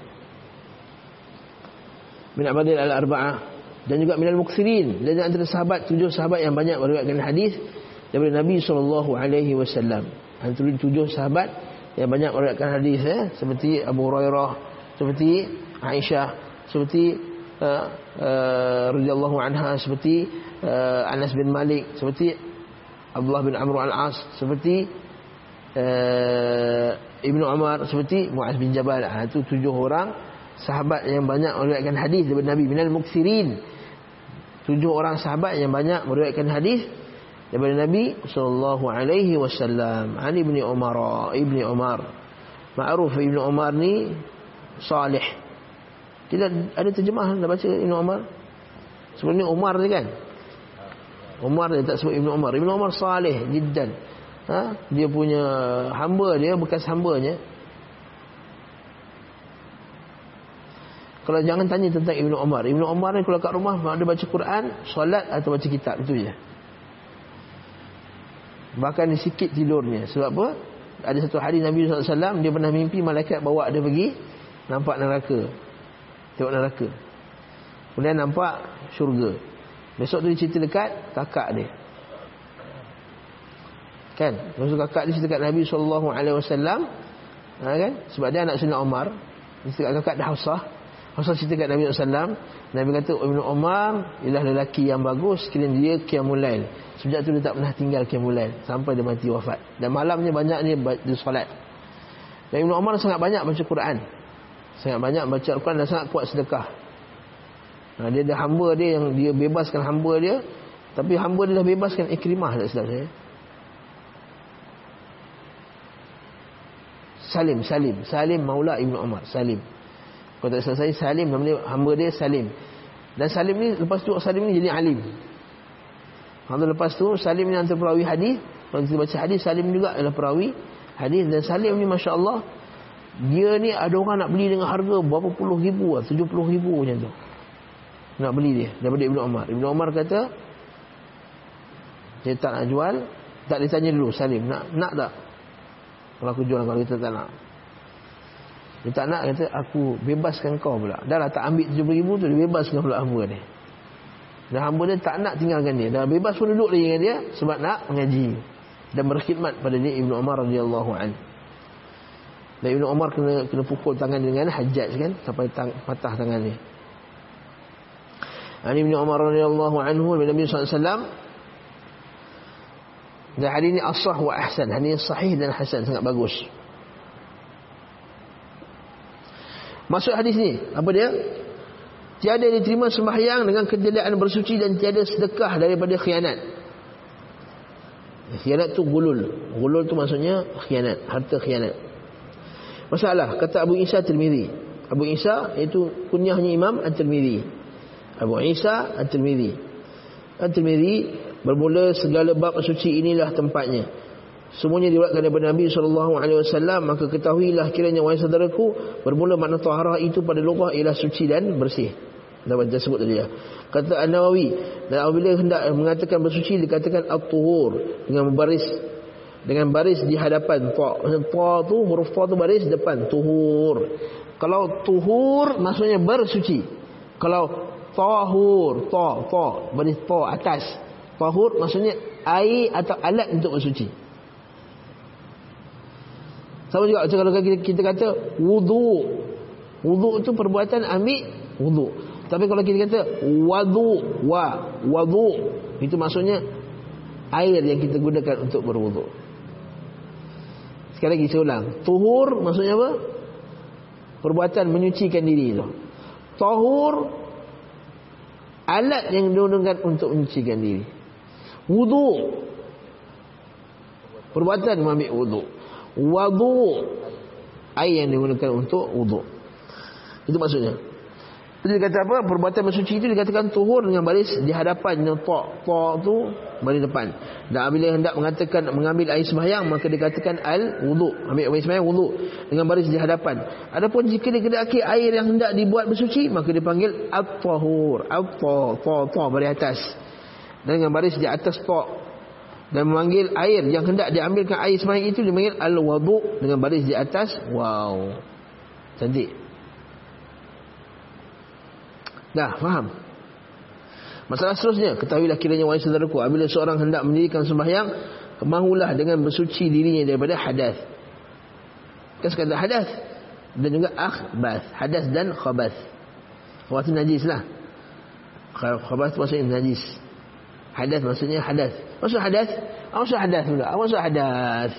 Min Abdul Al-Arba'ah dan juga minal muksirin dan antara sahabat tujuh sahabat yang banyak meriwayatkan hadis daripada Nabi sallallahu alaihi wasallam. Antara tujuh sahabat yang banyak meriwayatkan hadis eh seperti Abu Hurairah, seperti Aisyah, seperti uh, uh, radhiyallahu anha, seperti uh, Anas bin Malik, seperti Abdullah bin Amr al-As, seperti uh, Ibnu Umar, seperti Muaz bin Jabal. Ha, itu tujuh orang sahabat yang banyak meriwayatkan hadis daripada Nabi. Minal muksirin. Tujuh orang sahabat yang banyak meriwayatkan hadis daripada Nabi sallallahu alaihi wasallam. Ali bin Umar Ibni Umar. Ma'ruf Ibni Umar ni salih. Tidak ada terjemahan dah baca Ibni Umar? Sebelum ni Umar ni kan Umar dia tak sebut Ibni Umar. Ibni Umar salih jiddan. Ha? dia punya hamba dia bekas hambanya. Kalau jangan tanya tentang Ibnu Umar. Ibnu Umar ni kalau kat rumah ada baca Quran solat atau baca kitab. Itu je. Bahkan sikit tidurnya. Sebab apa? Ada satu hari Nabi SAW Dia pernah mimpi malaikat bawa dia pergi Nampak neraka. Tengok neraka. Kemudian nampak syurga Besok tu dia cerita dekat kakak dia Kan? Maksud kakak dia cerita dekat Nabi SAW ha, kan? Sebab dia anak Sunnah Omar Dia cerita kakak dia Hafsah Hafsah cerita dekat Nabi SAW Nabi kata Ibn Omar Ialah lelaki yang bagus Sekiranya dia kiamulail Sejak tu dia tak pernah tinggal kiamulail sampai dia mati wafat. Dan malamnya banyak dia dia solat. Dan Ibn Umar sangat banyak baca Quran. Sangat banyak baca Al-Quran dan sangat kuat sedekah. Nah, dia ada hamba dia yang dia bebaskan hamba dia. Tapi hamba dia dah bebaskan ikrimah tak silap saya. Salim, Salim. Salim Maula Ibn Umar. Salim. Kalau tak saya, Salim nama hamba dia Salim. Dan Salim ni, lepas tu Salim ni jadi alim. Lalu lepas tu Salim ni antara perawi hadis. Kalau kita baca hadis Salim juga adalah perawi hadis dan Salim ni masya-Allah dia ni ada orang nak beli dengan harga berapa puluh ribu lah, tujuh puluh ribu macam tu. Nak beli dia daripada Ibnu Umar. Ibnu Umar kata dia tak nak jual, tak ditanya dulu Salim nak nak tak? Kalau aku jual kalau kita tak nak. Dia tak nak kata aku bebaskan kau pula. Dah lah tak ambil tujuh puluh ribu tu dia bebaskan pula hamba ni. Dan hamba dia tak nak tinggalkan dia. Dah bebas pun duduk lagi dengan dia sebab nak mengaji dan berkhidmat pada dia Ibnu Umar radhiyallahu an. Dan Ibnu Umar kena kena pukul tangan dengan hajat kan sampai tang, patah tangan dia. Ali Ibnu Umar radhiyallahu anhu Nabi sallallahu alaihi dan hadis ini asah wa ahsan. Hadis sahih dan hasan sangat bagus. Masuk hadis ni, apa dia? Tiada diterima sembahyang dengan kejeliaan bersuci dan tiada sedekah daripada khianat. Khianat tu gulul. Gulul tu maksudnya khianat, harta khianat. Masalah kata Abu Isa Tirmizi. Abu Isa itu kunyahnya Imam At-Tirmizi. Abu Isa At-Tirmizi. At-Tirmizi bermula segala bab suci inilah tempatnya. Semuanya diriwayatkan daripada Nabi SAW Maka ketahuilah kiranya wahai saudaraku Bermula makna taharah itu pada lughah Ialah suci dan bersih Dapat kita sebut tadi ya. Kata An-Nawawi Dan apabila hendak mengatakan bersuci Dikatakan at-tuhur Dengan baris Dengan baris di hadapan Ta Ta tu huruf ta tu baris depan Tuhur Kalau tuhur maksudnya bersuci Kalau tahur Ta Ta baris ta atas Tahur maksudnya air atau alat untuk bersuci sama juga kalau kita, kita kata wudu. Wudu itu perbuatan ambil wudu. Tapi kalau kita kata wadu wa wadu itu maksudnya air yang kita gunakan untuk berwudu. Sekali lagi saya ulang. Tuhur maksudnya apa? Perbuatan menyucikan diri itu. Tahur alat yang digunakan untuk menyucikan diri. Wudu. Perbuatan mengambil wudu. Wudu. Air yang digunakan untuk wudu. Itu maksudnya dia kata apa? Perbuatan bersuci itu dikatakan tuhur dengan baris di hadapan yang tok tok tu baris depan. Dan apabila hendak mengatakan mengambil air sembahyang maka dikatakan al wudu. Ambil air sembahyang wudu dengan baris di hadapan. Adapun jika dikehendaki air yang hendak dibuat bersuci maka dipanggil at-tahur. At-ta ta ta baris atas. Dan dengan baris di atas tok dan memanggil air yang hendak diambilkan air sembahyang itu dipanggil al-wudu dengan baris di atas. Wow. Cantik. Dah faham? Masalah seterusnya Ketahuilah kiranya wahai saudaraku Apabila seorang hendak mendirikan sembahyang Mahulah dengan bersuci dirinya daripada hadas. Kan sekadar hadas Dan juga akhbath Hadas dan Khabath itu najis lah. Khabath maksudnya najis. Hadas maksudnya hadas. Maksud hadas? Maksud hadas pula. Maksud hadas.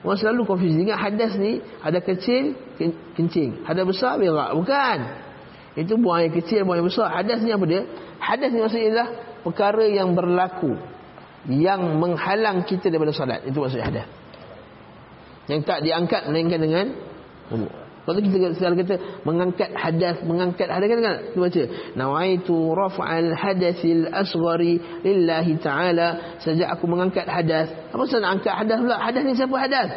Orang selalu confuse. Dengan hadas ni Ada kecil, kencing. Ada besar, berak. Bukan itu buang air kecil, buang air besar. Hadas ni apa dia? Hadas ni maksudnya adalah perkara yang berlaku. Yang menghalang kita daripada salat. Itu maksudnya hadas. Yang tak diangkat melainkan dengan Kalau kita selalu kata mengangkat hadas, mengangkat hadas kan kan? Kita baca. Nawaitu raf'al hadasil asghari lillahi ta'ala. Sejak aku mengangkat hadas. Apa maksud nak angkat hadas pula? Hadas ni siapa hadas?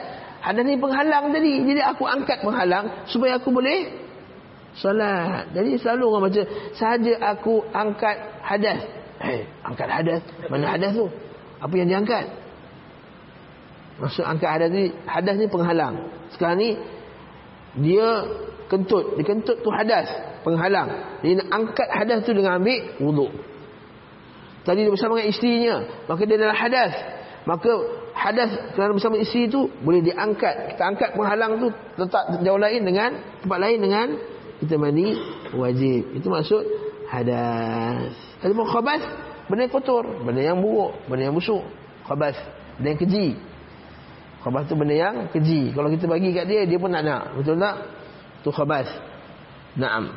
Hadas ni penghalang tadi. Jadi aku angkat penghalang supaya aku boleh Salat. Jadi selalu orang baca saja aku angkat hadas. Eh, angkat hadas. Mana hadas tu? Apa yang diangkat? Maksud angkat hadas ni, hadas ni penghalang. Sekarang ni dia kentut. Dia kentut tu hadas, penghalang. Dia nak angkat hadas tu dengan ambil wuduk. Tadi dia bersama dengan isterinya, maka dia adalah hadas. Maka hadas kerana bersama isteri tu boleh diangkat. Kita angkat penghalang tu letak jauh lain dengan tempat lain dengan kita mandi wajib. Itu maksud hadas. Adapun khabas benda yang kotor, benda yang buruk, benda yang busuk. Khabas, benda yang keji. Khabas tu benda yang keji. Kalau kita bagi kat dia, dia pun nak nak. Betul tak? Tu khabas. Naam.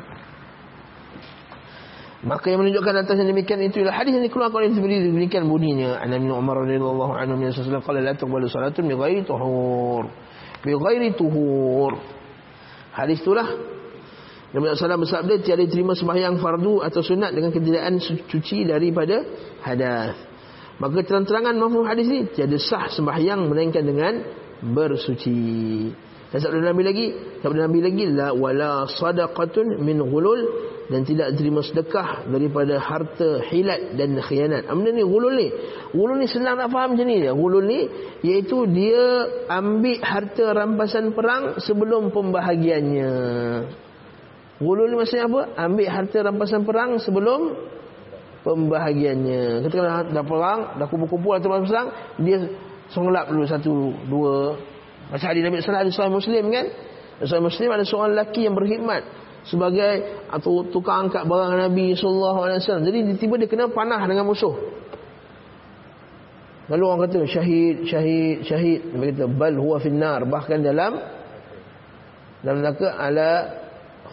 Maka yang menunjukkan atas yang demikian itu ialah hadis yang dikeluarkan oleh Jibril demikian bunyinya. An Ibnu Umar radhiyallahu anhu min sallallahu qala la tuqbalu salatun bi ghairi tuhur. Bi ghairi tuhur. Hadis itulah Nabi SAW bersabda tiada terima sembahyang fardu atau sunat dengan ketidakan suci daripada hadas. Maka terang-terangan mafhum hadis ini tiada sah sembahyang melainkan dengan bersuci. Dan sabda Nabi lagi, sabda Nabi lagi la wala sadaqatun min ghulul dan tidak terima sedekah daripada harta hilat dan khianat. Apa ni ghulul ni? Ghulul ni senang nak faham macam ni dia. Ghulul ni iaitu dia ambil harta rampasan perang sebelum pembahagiannya. Gulul ni maksudnya apa? Ambil harta rampasan perang sebelum pembahagiannya. Ketika dah perang, dah kumpul-kumpul harta rampasan perang, dia songlap dulu satu, dua. Macam hadis Nabi sallallahu alaihi wasallam Muslim kan? Seorang Muslim ada seorang lelaki yang berkhidmat sebagai atau tukang angkat barang Nabi wasallam. Jadi tiba-tiba dia kena panah dengan musuh. Lalu orang kata syahid, syahid, syahid. Dia kata bal huwa finnar. Bahkan dalam dalam neraka ala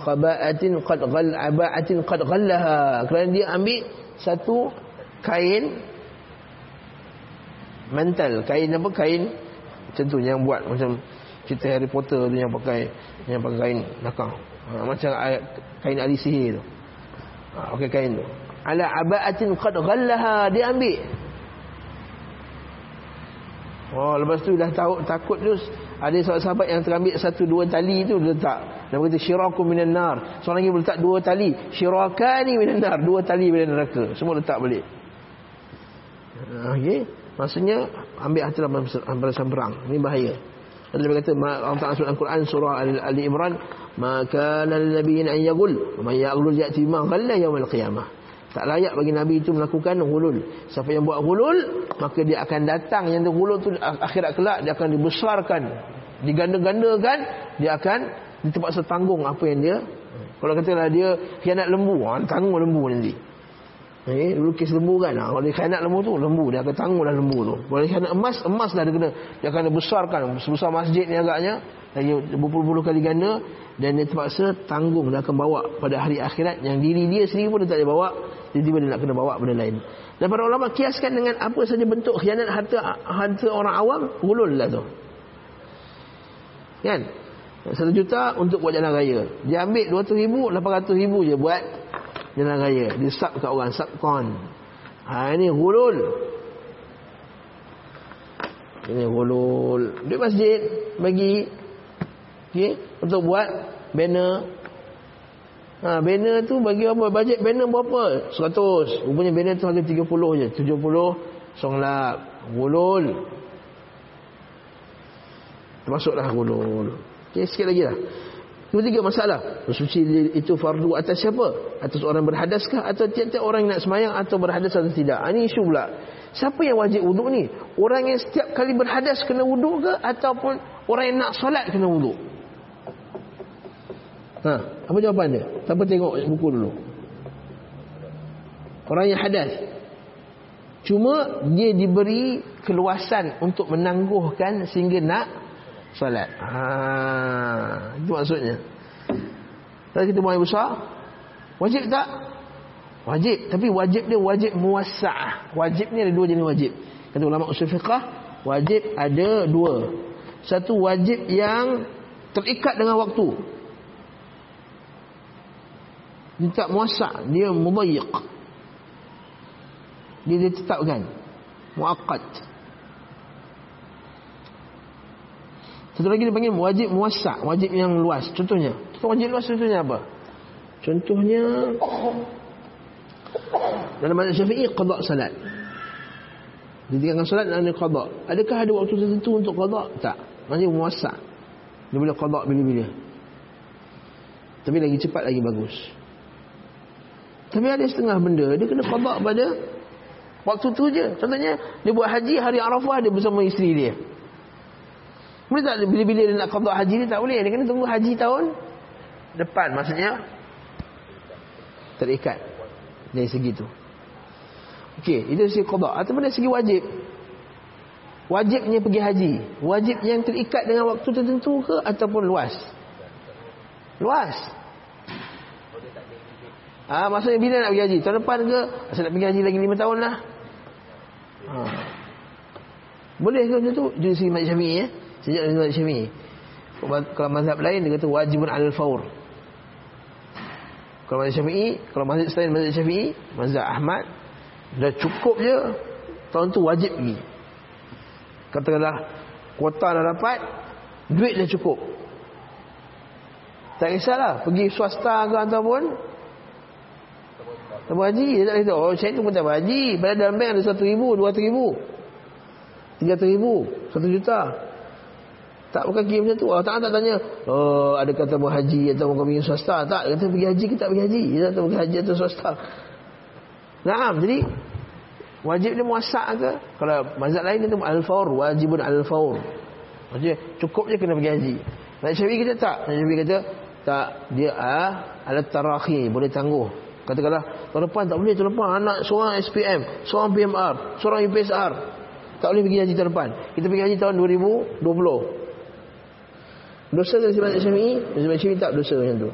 khaba'atin qad ghal aba'atin qad ghallaha. Kerana dia ambil satu kain mantel. Kain apa? Kain macam tu yang buat macam cerita Harry Potter tu yang pakai yang pakai kain belakang. Ha, macam kain ahli sihir tu. Ha, pakai kain tu. Ala aba'atin qad ghallaha. Dia ambil Oh lepas tu dah tahu takut tu ada sahabat-sahabat yang terambil satu dua tali tu letak. Dan berkata syirakum minan nar. Seorang lagi letak dua tali. Syirakani minan nar. Dua tali minan neraka. Semua letak balik. Okey. Maksudnya ambil hati dalam perang. Ini bahaya. Dia berkata Allah Ta'ala surah Al-Quran surah Ali Imran maka lal nabiyyin an yaghul wa man yaghul ya'ti bima ghalla yawm al-qiyamah. Tak layak bagi Nabi itu melakukan hulul. Siapa yang buat hulul, maka dia akan datang. Yang hulul itu akhirat kelak, dia akan dibesarkan. Diganda-gandakan, dia akan terpaksa tanggung apa yang dia. Kalau katalah dia khianat lembu, ha, tanggung lembu nanti. Eh, lukis lembu kan. Ha, kalau dia khianat lembu tu, lembu. Dia akan tanggunglah lembu tu. Kalau dia khianat emas, emas dah dia kena. Dia akan dibesarkan. Sebesar masjid ni agaknya. Lagi berpuluh-puluh kali ganda. Dan dia terpaksa tanggung. Dia akan bawa pada hari akhirat. Yang diri dia sendiri pun dia tak boleh bawa tiba-tiba dia nak kena bawa benda lain. Dan para ulama kiaskan dengan apa saja bentuk khianat harta harta orang awam, gulul lah tu. Kan? Satu juta untuk buat jalan raya. Dia ambil 200 ribu, 800 ribu je buat jalan raya. Dia sub kat orang, subcon. Ha, ini hulul. Ini hulul. Duit masjid bagi okay, untuk buat banner. Ha, banner tu bagi apa? Bajet banner berapa? 100. Rupanya banner tu harga 30 je. 70 songlap. Hulul. Termasuklah hulul. Okay, sikit lagi lah. Nombor tiga masalah. Bersuci itu fardu atas siapa? Atas orang berhadaskah? Atau tiap-tiap orang nak semayang atau berhadas atau tidak? Ini ah, isu pula. Siapa yang wajib wuduk ni? Orang yang setiap kali berhadas kena wuduk ke? Ataupun orang yang nak solat kena wuduk? Ha, apa jawapan dia? Siapa tengok buku dulu? Orang yang hadas. Cuma dia diberi keluasan untuk menangguhkan sehingga nak Salat. Ha, itu maksudnya. Kalau kita buang air besar, wajib tak? Wajib, tapi wajib dia wajib muwassa'ah. Wajib ni ada dua jenis wajib. Kata ulama usul fiqh, wajib ada dua. Satu wajib yang terikat dengan waktu. Dia tak muwassa', dia mudayyiq. Dia ditetapkan. Muaqqat. Satu lagi dia panggil wajib muassak, wajib yang luas. Contohnya, contoh wajib luas contohnya apa? Contohnya dalam mazhab Syafi'i qada salat. Ditinggalkan salat dan ada qada. Adakah ada waktu tertentu untuk qada? Tak. Wajib muassak. Dia boleh qada bila-bila. Tapi lagi cepat lagi bagus. Tapi ada setengah benda dia kena qada pada waktu tu je. Contohnya dia buat haji hari Arafah dia bersama isteri dia. Boleh tak bila-bila dia nak qada haji ni tak boleh. Dia kena tunggu haji tahun depan maksudnya terikat dari segi tu. Okey, itu segi qada ataupun dari segi wajib. Wajibnya pergi haji, wajib yang terikat dengan waktu tertentu ke ataupun luas? Luas. Ah, maksudnya bila nak pergi haji? Tahun depan ke? Saya nak pergi haji lagi 5 tahun lah. Ha. Boleh ke macam tu? Jadi segi Mak Syafi'i ya? Sejak mazhab Syafi'i. Kalau mazhab lain dia kata wajibun al faur. Kalau mazhab Syafi'i, kalau mazhab selain mazhab Syafi'i, mazhab Ahmad dah cukup je tahun tu wajib pergi. Katakanlah kuota dah dapat, duit dah cukup. Tak kisahlah pergi swasta ke ataupun tak haji dia tak kata oh saya tu pun tak haji pada dalam bank ada 1 ribu 200 ribu 300 ribu 1 juta tak bukan kira macam tu. Allah Ta'ala tak tanya, oh, ada kata mau haji atau mau pergi swasta. Tak, kata pergi haji kita pergi haji. Dia kata pergi haji atau swasta. Nah, jadi wajib dia muasak ke? Kalau mazhab lain itu al-faur, wajibun al-faur. Maksudnya cukup je kena pergi haji. Nak Syafi'i kata tak. Nak Syafi'i kata tak dia ah alat tarakhi boleh tangguh. Katakanlah tahun depan tak boleh tahun depan anak seorang SPM, seorang PMR, seorang UPSR. Tak boleh pergi haji tahun depan. Kita pergi haji tahun 2020. Dosa dari Imam Syafi'i, Imam Syafi'i tak dosa macam tu.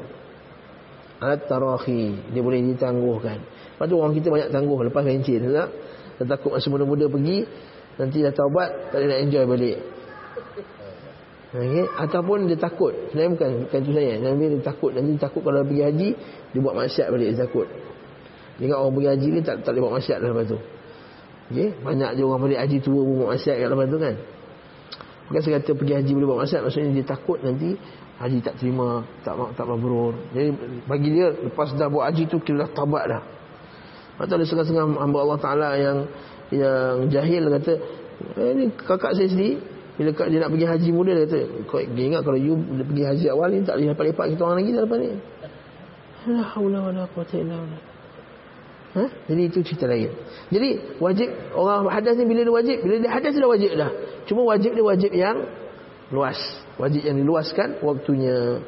Alat tarahi, dia boleh ditangguhkan. Lepas tu orang kita banyak tangguh lepas pencin, tak? Dia takut masa muda-muda pergi, nanti dah taubat, tak nak enjoy balik. Okay? Ataupun dia takut Sebenarnya bukan, bukan itu saya Nabi dia takut Nanti dia takut kalau pergi haji Dia buat maksiat balik Dia takut Dia ingat orang pergi haji ni Tak, tak boleh buat maksiat lepas tu okay? Banyak je orang balik haji tua Buat maksiat lepas tu kan Bukan saya kata pergi haji boleh buat maksiat Maksudnya dia takut nanti Haji tak terima Tak tak mabrur Jadi bagi dia Lepas dah buat haji tu Kira dah tabat dah. Atau ada setengah-setengah hamba Allah Ta'ala yang Yang jahil kata eh, Ini kakak saya sendiri Bila dia nak pergi haji muda Dia kata Kau ingat kalau you pergi haji awal ni Tak boleh lepak-lepak kita orang lagi dah lepas ni. La hawla wa la quwata illa billah Ha? Jadi itu cerita lain. Jadi wajib orang hadas ni bila dia wajib, bila dia hadas dia wajib dah. Cuma wajib dia wajib yang luas. Wajib yang diluaskan waktunya.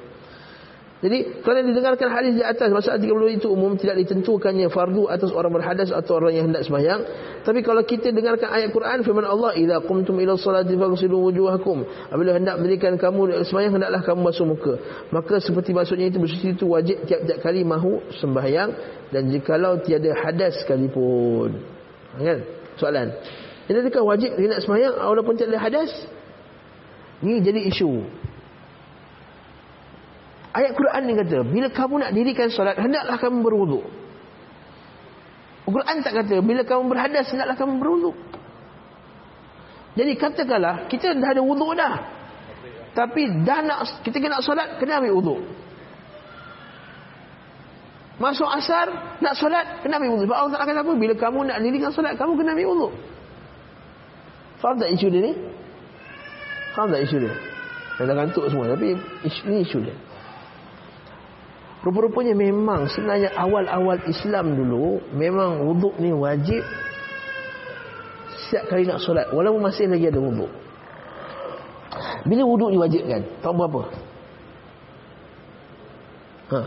Jadi kalau didengarkan hadis di atas masalah 30 itu umum tidak ditentukannya fardu atas orang berhadas atau orang yang hendak sembahyang. Tapi kalau kita dengarkan ayat Quran firman Allah, "Idza qumtum ila sholati faghsilu wujuhakum." Apabila hendak mendirikan kamu sembahyang hendaklah kamu basuh muka. Maka seperti maksudnya itu bersuci itu wajib tiap-tiap kali mahu sembahyang dan jikalau tiada hadas sekalipun. Kan? Soalan. Jadi adakah wajib dia nak sembahyang walaupun tiada hadas? Ini jadi isu. Ayat Quran ni kata, bila kamu nak dirikan solat, hendaklah kamu berwuduk. Quran tak kata, bila kamu berhadas, hendaklah kamu berwuduk. Jadi katakanlah, kita dah ada wuduk dah. Tapi dah nak kita nak solat, kena ambil wuduk. Masuk asar, nak solat, kena ambil wuduk. Sebab Allah tak kata apa, bila kamu nak dirikan solat, kamu kena ambil wuduk. Faham tak isu dia ni? Faham tak isu dia? Dah kantuk semua, tapi isu, ni isu dia. Rupa-rupanya memang sebenarnya awal-awal Islam dulu memang wuduk ni wajib setiap kali nak solat walaupun masih lagi ada wuduk. Bila wuduk diwajibkan? Tahun berapa? Ha,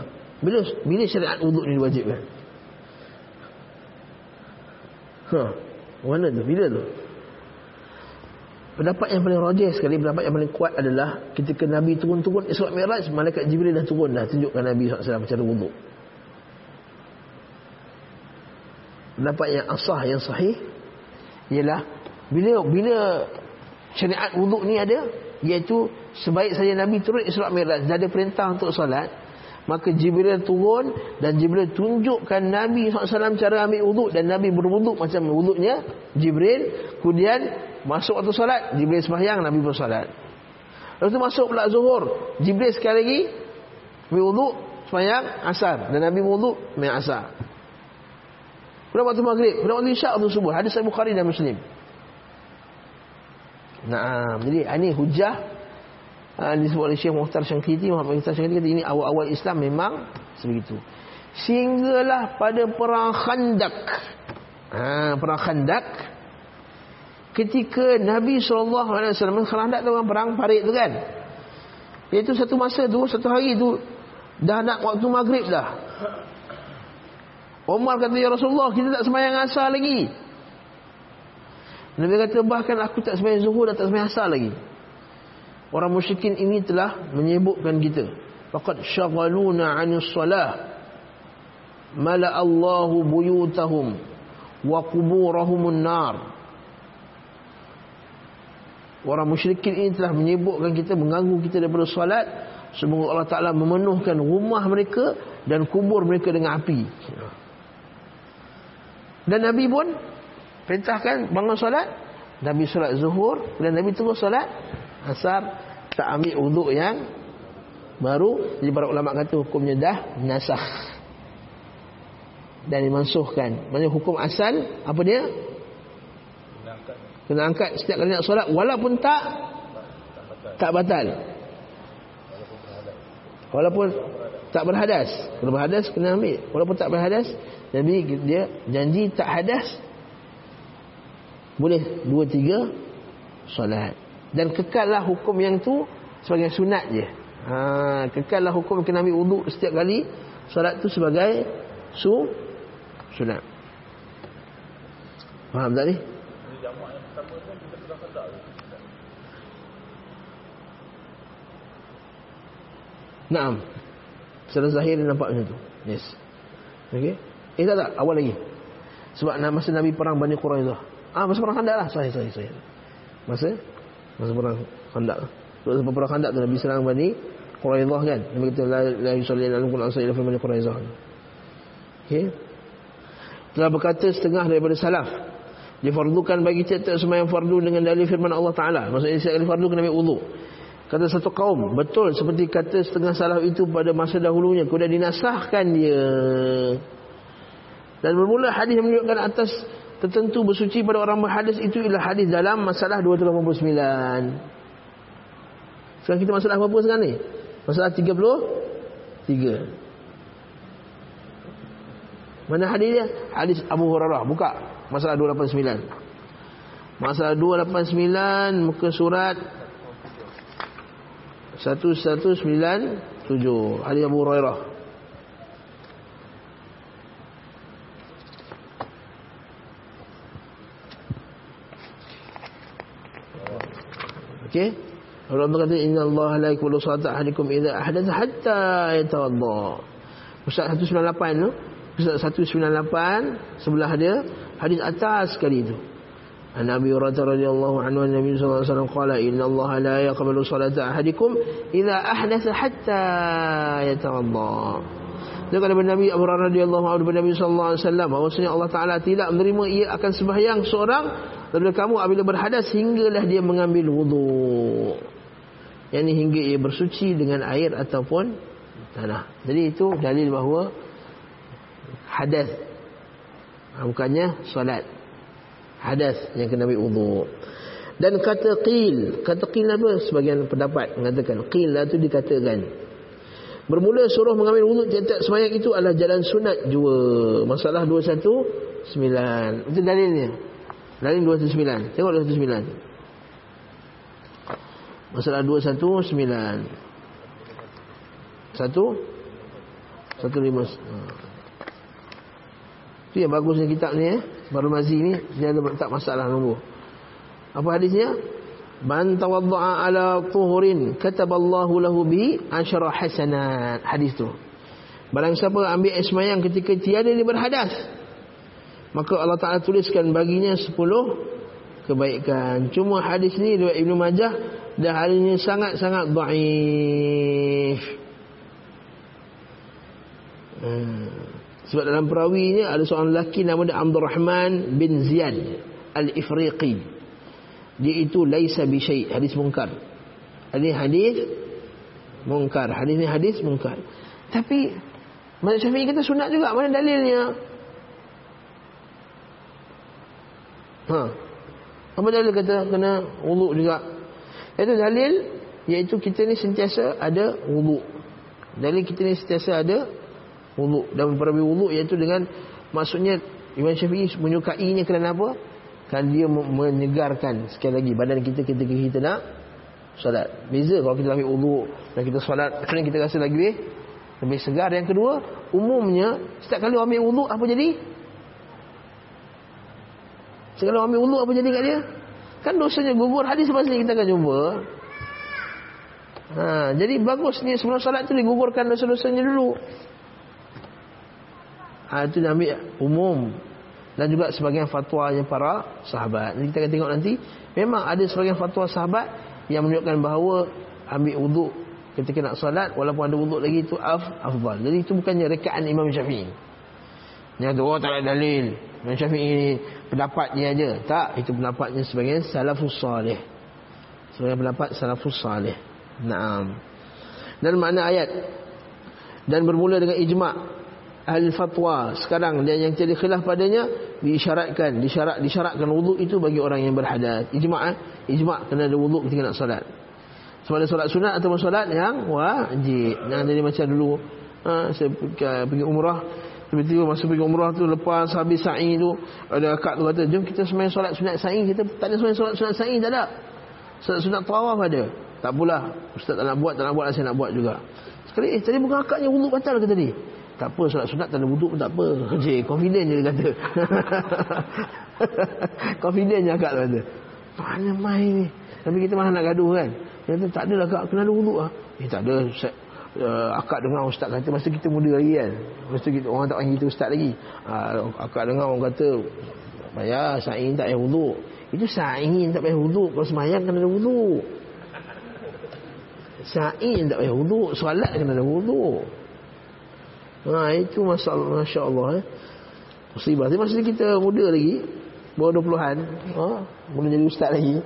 bila bila syariat wuduk ni diwajibkan? Ha, mana tu? Bila tu? Pendapat yang paling rajih sekali, pendapat yang paling kuat adalah ketika Nabi turun-turun Isra Mi'raj, malaikat Jibril dah turun dah tunjukkan Nabi SAW cara wuduk. Pendapat yang asah yang sahih ialah bila bila syariat wuduk ni ada iaitu sebaik saja Nabi turun Isra Mi'raj dah ada perintah untuk solat maka Jibril turun dan Jibril tunjukkan Nabi SAW cara ambil wuduk dan Nabi berwuduk macam wuduknya Jibril kemudian Masuk waktu solat, Jibril sembahyang, Nabi bersolat. Lepas tu masuk pula zuhur, Jibril sekali lagi ambil wuduk, sembahyang, asar dan Nabi wuduk, sembahyang asar. Kemudian waktu maghrib, kemudian waktu isyak, waktu subuh. Hadis Sahih Bukhari dan Muslim. Nah, jadi ini hujah uh, disebut oleh Syekh Muhtar Syangkiti, Muhammad Muhtar Syangkiti ini awal-awal Islam memang sebegitu. Sehinggalah pada perang Khandak. Ha, perang Khandak ketika Nabi SAW khandak tu perang parit tu kan iaitu satu masa tu satu hari tu dah nak waktu maghrib dah Umar kata ya Rasulullah kita tak semayang asar lagi Nabi kata bahkan aku tak semayang zuhur dan tak semayang asar lagi orang musyrikin ini telah menyebutkan kita faqad syaghaluna 'anil salah mala Allahu buyutahum wa quburahum nar Orang musyrikin ini telah menyebutkan kita, mengganggu kita daripada solat. Semoga Allah Ta'ala memenuhkan rumah mereka dan kubur mereka dengan api. Dan Nabi pun perintahkan bangun solat. Nabi solat zuhur dan Nabi tunggu solat. Asar tak ambil uduk yang baru. Jadi para ulama kata hukumnya dah nasah. Dan dimansuhkan. Maksudnya hukum asal apa dia? kena angkat setiap kali nak solat walaupun tak tak batal walaupun tak berhadas kalau berhadas kena ambil walaupun tak berhadas Nabi dia janji tak hadas boleh dua tiga solat dan kekallah hukum yang tu sebagai sunat je ha, kekallah hukum kena ambil uduk setiap kali solat tu sebagai su sunat faham tak ni? Naam. Secara zahir dia nampak macam tu. Yes. Okey. Eh tak tak, awal lagi. Sebab masa Nabi perang Bani Quraidah. Ah masa perang Khandaq lah. Sahih sahih sahih. Masa masa perang Khandaq. Masa perang Khandaq tu Nabi serang Bani Quraidah kan. Nabi kata la la yusalli lakum qul ansai ila Bani Quraidah. Okey. Telah berkata setengah daripada salaf difardukan bagi tiap-tiap sembahyang fardu dengan dalil firman Allah Taala. Maksudnya setiap kali fardu kena ambil wuduk. Kata satu kaum, betul seperti kata setengah salaf itu pada masa dahulunya. Kemudian dinasahkan dia. Dan bermula hadis menunjukkan atas tertentu bersuci pada orang berhadis itu ialah hadis dalam masalah 289. Sekarang kita masalah apa sekarang ni? Masalah 33. Mana hadis dia? Hadis Abu Hurairah. Buka masalah 289. Masalah 289 muka surat 1197 hadis Abu Hurairah Okey? Allah berkata inna Allah la yakulu salata ahadikum idza ahdatha hatta yatawadda. Ustaz 198 tu Ustaz 198 sebelah dia hadis atas sekali tu. An Abi Hurairah radhiyallahu anhu Nabi sallallahu alaihi wasallam qala inna Allah la yaqbalu salata ahadikum idza ahdatha hatta yatawadda. Dan kata Nabi Abu Hurairah radhiyallahu anhu Nabi sallallahu alaihi wasallam bahwasanya Allah Taala tidak menerima ia akan sembahyang seorang daripada kamu apabila berhadas hinggalah dia mengambil wudu. Yang hingga ia bersuci dengan air ataupun tanah. Jadi itu dalil bahawa hadas bukannya solat hadas yang kena ambil wudu. Dan kata qil, kata qil apa? Sebagian pendapat mengatakan qil lah tu dikatakan. Bermula suruh mengambil wudu tiap-tiap itu adalah jalan sunat jua. Masalah 219. Itu dalilnya. Dalil 219. Tengok 219. Masalah 219. Satu Satu lima Itu yang bagusnya kitab ni eh Baru Mazi ni dia ada tak masalah nombor. Apa hadisnya? Man tawaddaa ala tuhurin kataballahu lahu bi asyara hasanat. Hadis tu. Barang siapa ambil air semayang ketika tiada dia berhadas, maka Allah Taala tuliskan baginya 10 kebaikan. Cuma hadis ni riwayat Ibnu Majah dan hadisnya sangat-sangat dhaif. Hmm. Sebab dalam perawinya ada seorang lelaki nama dia Abdul Rahman bin Ziyad Al-Ifriqi. Dia itu laisa bi syai' hadis mungkar. Ini hadis mungkar. Hadis ni hadis mungkar. Tapi Mazhab Syafi'i kata sunat juga. Mana dalilnya? Ha. Apa dalil kata kena wuduk juga? Itu dalil iaitu kita ni sentiasa ada wuduk. Dalil kita ni sentiasa ada wuduk dan beberapa wuduk iaitu dengan maksudnya Imam Syafi'i menyukainya kerana apa? Kan dia menyegarkan sekali lagi badan kita ketika kita nak solat. Beza kalau kita ambil wuduk dan kita solat, kerana kita rasa lagi lebih segar. Yang kedua, umumnya setiap kali ambil wuduk apa jadi? Kali ambil wuduk apa jadi kat dia? Kan dosanya gugur. Hadis lepas ni kita akan jumpa. Ha, jadi bagusnya sebelum solat tu digugurkan dosa-dosanya dulu. Ha, itu ambil umum dan juga sebagian fatwa yang para sahabat. Jadi kita akan tengok nanti memang ada sebagian fatwa sahabat yang menunjukkan bahawa ambil wuduk ketika nak solat walaupun ada wuduk lagi itu af afdal. Jadi itu bukannya rekaan Imam Syafi'i. Yang tu oh tak ada dalil. Imam Syafi'i ini pendapatnya aja. Tak, itu pendapatnya sebagian salafus salih. Sebagian pendapat salafus salih. Naam. Dan makna ayat dan bermula dengan ijma' al-fatwa sekarang dia yang jadi khilaf padanya diisyaratkan disyarat disyaratkan wuduk itu bagi orang yang berhadas ijma' eh? ijma' kena ada wuduk ketika nak solat sama ada solat sunat atau solat yang wajib jangan jadi macam dulu ha, saya pergi umrah tiba-tiba masa pergi umrah tu lepas habis sa'i tu ada akak tu kata jom kita sembahyang solat sunat sa'i kita tak ada sembahyang solat sunat sa'i tak ada solat sunat tawaf ada tak pula ustaz tak nak buat tak nak buat saya nak buat juga sekali eh tadi bukan akaknya wuduk batal ke tadi tak apa solat sunat tak ada wuduk pun tak apa. Je, confident je dia kata. confident je akak kata. Mana main ni? Tapi kita malah nak gaduh kan. Dia kata tak adalah akak kena wuduk ah. Eh tak ada. Uh, akak dengar ustaz kata masa kita muda lagi kan. Masa kita orang tak panggil kita ustaz lagi. Uh, akak dengar orang kata bayar sa'i tak payah wuduk. Itu sa'i tak payah wuduk. Kalau semayang kena ada wuduk. Sa'i tak payah wuduk. Solat kena ada wuduk. Ha itu masalah masya-Allah eh. Musibah. Tapi masa kita muda lagi, bawah 20-an, ha, belum jadi ustaz lagi.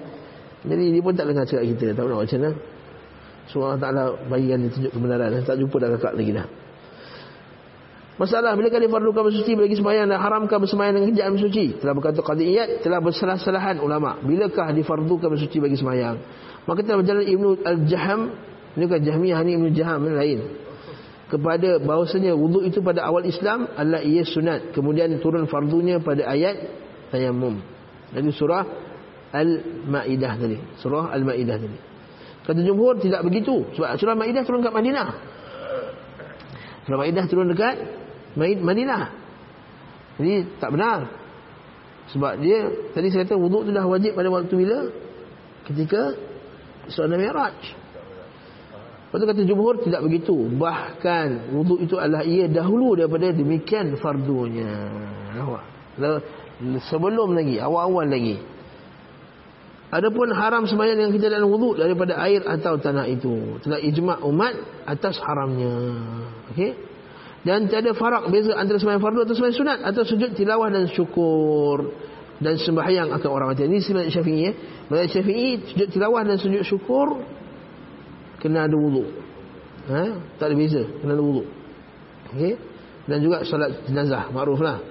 Jadi dia pun tak dengar cakap kita, tak tahu macam mana. So Allah Taala bagikan dia tunjuk kebenaran, tak jumpa dah kakak lagi dah. Masalah bila kali fardukan bersuci bagi sembahyang dan haramkan bersembahyang dengan kejadian bersuci. Telah berkata qadiyat telah bersalah-salahan ulama. Bilakah difardukan bersuci bagi sembahyang? Maka telah berjalan Ibnu Al-Jaham, ini kan Jahmiyah ni Ibnu Jaham lain kepada bahawasanya wuduk itu pada awal Islam adalah ia sunat kemudian turun fardunya pada ayat tayammum jadi surah Al-Maidah tadi surah Al-Maidah tadi kata jumhur tidak begitu. Sebab surah Maidah turun dekat Madinah. Surah Maidah turun dekat Madinah. Jadi tak benar. Sebab dia tadi saya kata wuduk itu dah wajib pada waktu bila? Ketika Isra Mi'raj. Lepas tu kata jumhur tidak begitu. Bahkan wuduk itu adalah ia dahulu daripada demikian fardunya. Sebelum lagi, awal-awal lagi. Adapun haram sembahyang dengan ketiadaan wuduk daripada air atau tanah itu. Telah ijma' umat atas haramnya. Okey. Dan tiada farak beza antara sembahyang fardu atau sembahyang sunat atau sujud tilawah dan syukur dan sembahyang akan orang mati. Ini sembahyang Syafi'i ya. Mazhab Syafi'i sujud tilawah dan sujud syukur kena ada wuduk. Ha? Tak ada beza, kena ada wuduk. Okey. Dan juga solat jenazah, makruflah.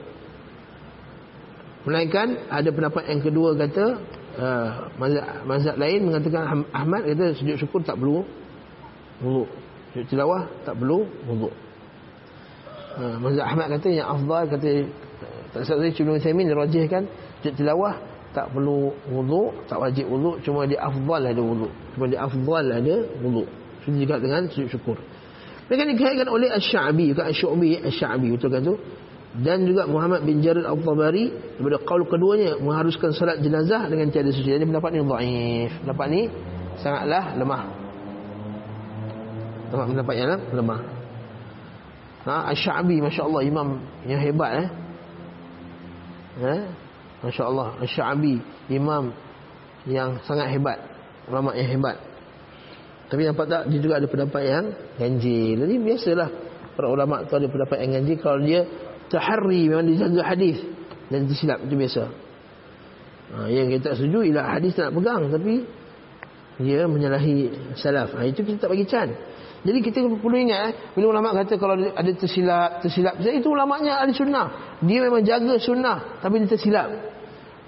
Melainkan ada pendapat yang kedua kata uh, mazhab, mazhab lain mengatakan Ahmad kata sujud syukur tak perlu wuduk. Sujud tilawah tak perlu wuduk. Uh, mazhab Ahmad kata yang afdal kata tak saya Ibnu Utsaimin rajihkan sujud tilawah tak perlu wuduk, tak wajib wuduk, cuma dia afdal ada wuduk. Cuma dia afdal ada wuduk. Sujud juga dengan sujud syukur. Mereka dikaitkan oleh Asy-Sya'bi, bukan Asy-Syu'bi, Asy-Sya'bi betul kan tu? Dan juga Muhammad bin Jarir Al-Tabari daripada qaul keduanya mengharuskan salat jenazah dengan tiada suci. Jadi pendapat ni dhaif. Pendapat ni sangatlah lemah. Pendapat pendapat yang lemah. Ha, Asy-Sya'bi masya-Allah imam yang hebat eh. Ha? Masya-Allah Asy-Sya'bi imam yang sangat hebat, ulama yang hebat. Tapi nampak tak dia juga ada pendapat yang ganjil. Jadi biasalah para ulama tu ada pendapat yang ganjil kalau dia tahari memang dijaga hadis dan disilap itu biasa. Ha, yang kita tak setuju ialah hadis tak nak pegang tapi dia menyalahi salaf. Ha, itu kita tak bagi can. Jadi kita perlu ingat eh, bila ulama kata kalau ada tersilap, tersilap. Jadi itu ulamanya ahli sunnah. Dia memang jaga sunnah tapi dia tersilap.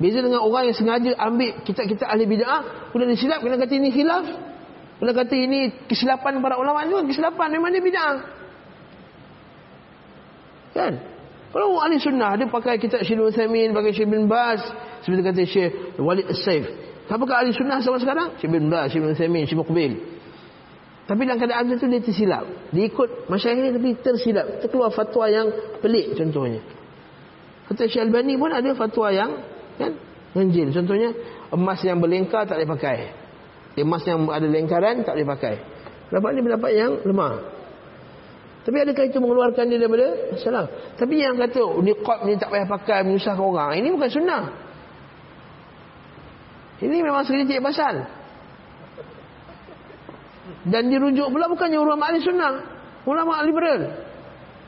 Beza dengan orang yang sengaja ambil kita-kita ahli bid'ah, kemudian disilap, kena kata ini khilaf. Kena kata ini kesilapan para ulama juga, kesilapan memang dia bid'ah. Kan? Kalau ahli sunnah dia pakai kitab Syekh Uthaymin, pakai Syekh bin Baz, seperti kata Syekh Walid As-Saif. Siapakah ahli sunnah sama sekarang? Syekh bin Baz, Syekh Uthaymin, Syekh Muqbil. Tapi dalam keadaan itu dia tersilap. Dia ikut masyarakat ini tapi tersilap. Terkeluar fatwa yang pelik contohnya. Kata Syekh Albani pun ada fatwa yang kan ganjil. Contohnya emas yang berlengkar tak boleh pakai. Emas yang ada lengkaran tak boleh pakai. Pendapat ini pendapat yang lemah. Tapi adakah itu mengeluarkan dia daripada salah? Tapi yang kata niqab ni tak payah pakai menyusahkan orang. Ini bukan sunnah. Ini memang sekejap pasal. Dan dirujuk pula bukannya ulama ahli sunnah. Ulama liberal.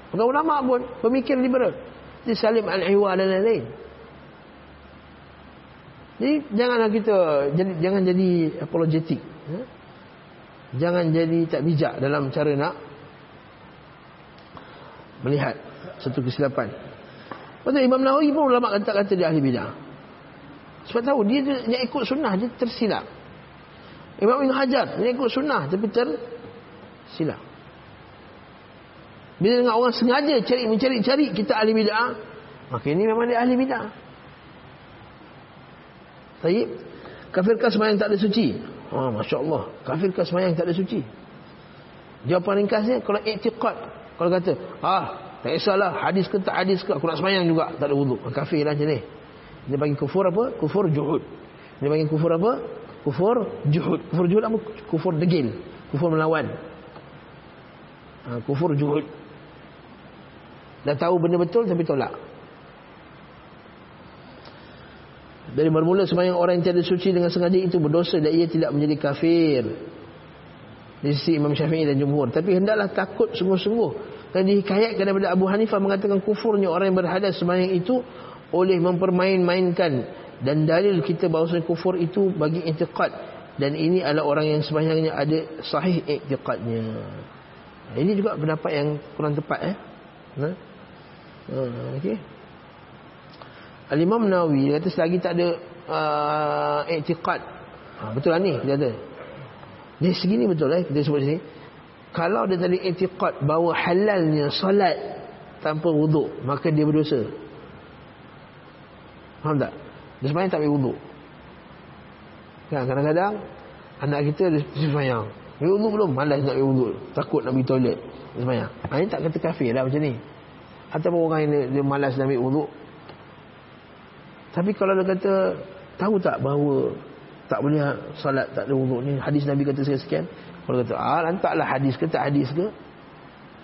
Bukan ulama pun. Pemikir liberal. Di Salim Al-Iwa dan lain-lain. Jadi janganlah kita jadi, jangan jadi apologetik. Ya? Jangan jadi tak bijak dalam cara nak melihat satu kesilapan. Pasal Imam Nawawi pun ulama kata kata dia ahli bidah. Sebab tahu dia dia ikut sunnah dia tersilap. Imam Ibn Hajar dia ikut sunnah tapi tersilap. Bila dengan orang sengaja cari mencari-cari kita ahli bidah, maka ini memang dia ahli bidah. Baik. Kafirkah semayang tak ada suci? Oh, Masya Allah. Kafirkah semayang tak ada suci? Jawapan ringkasnya, kalau iktiqat, kalau kata, ah, tak kisahlah hadis ke tak hadis ke, aku nak semayang juga, tak ada wuduk. Kafir lah ni. Dia bagi kufur apa? Kufur juhud. Dia bagi kufur apa? Kufur juhud. Kufur juhud apa? Kufur degil. Kufur melawan. Ha, kufur juhud. Dah tahu benda betul tapi tolak. Dari bermula semayang orang yang tiada suci dengan sengaja itu berdosa dan ia tidak menjadi kafir di sisi Imam Syafi'i dan Jumhur. Tapi hendaklah takut sungguh-sungguh. Dan dihikayatkan daripada Abu Hanifah mengatakan kufurnya orang yang berhadas sembahyang itu oleh mempermain-mainkan. Dan dalil kita bahawa kufur itu bagi i'tiqad. Dan ini adalah orang yang sembahyangnya ada sahih i'tiqadnya. Ini juga pendapat yang kurang tepat eh? Ha? Ha, okey. Al-Imam Nawawi kata selagi tak ada uh, i'tiqad. Ha, betul lah ni dia ada dari segini betul eh kita sebut sini. Kalau dia tadi etiqad bahawa halalnya solat tanpa wuduk, maka dia berdosa. Faham tak? Dia sebenarnya tak boleh wuduk. Kan kadang-kadang anak kita dia sembahyang. Dia wuduk belum? Malas nak wuduk. Takut nak pergi toilet. Dia sembahyang. Ha, ini tak kata kafir lah macam ni. Ataupun orang yang dia, dia malas nak ambil wuduk. Tapi kalau dia kata tahu tak bahawa tak boleh salat tak ada wuduk ni hadis Nabi kata sekian-sekian kalau kata ah lantaklah hadis ke tak hadis ke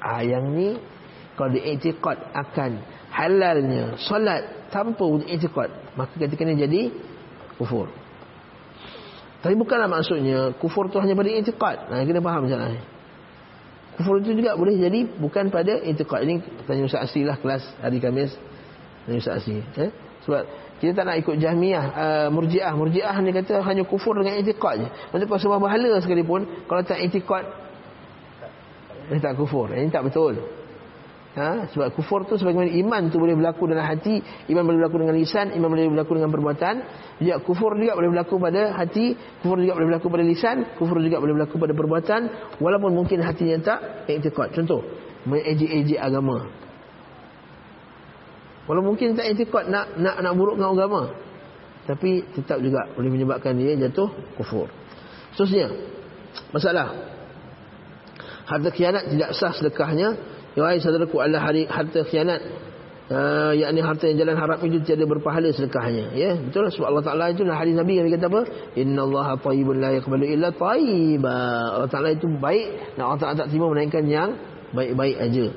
ah yang ni kalau diiktikad akan halalnya salat tanpa wuduk iktikad maka ketika ni jadi kufur Tapi bukanlah maksudnya kufur tu hanya pada i'tiqad. Nah, kena faham macam ni. Kufur itu juga boleh jadi bukan pada i'tiqad. Ini tanya Ustaz Asri lah kelas hari Khamis. Tanya Ustaz Asri. Eh? Sebab kita tak nak ikut Jahmiyah, uh, Murji'ah. Murji'ah ni kata hanya kufur dengan i'tiqad je. Maksudnya kalau sebab bahala sekalipun, kalau tak i'tiqad, ini tak kufur. Ini tak betul. Ha? Sebab kufur tu sebagaimana iman tu boleh berlaku dalam hati, iman boleh berlaku dengan lisan, iman boleh berlaku dengan perbuatan. Juga kufur juga boleh berlaku pada hati, kufur juga boleh berlaku pada lisan, kufur juga boleh berlaku pada perbuatan walaupun mungkin hatinya tak iktikad. Contoh, mengejek-ejek agama. Walaupun mungkin tak iktikad nak nak nak buruk dengan agama. Tapi tetap juga boleh menyebabkan dia jatuh kufur. Seterusnya, masalah. Harta khianat tidak sah sedekahnya. Wahai saudaraku Allah hari harta khianat. Uh, yakni harta yang jalan haram itu tiada berpahala sedekahnya. Ya betul sebab Allah Taala itu hadis Nabi yang kata apa? Innallaha thayyibun la yaqbalu illa thayyiba Allah Taala itu baik. Dan Allah Taala tak terima melainkan yang baik-baik aja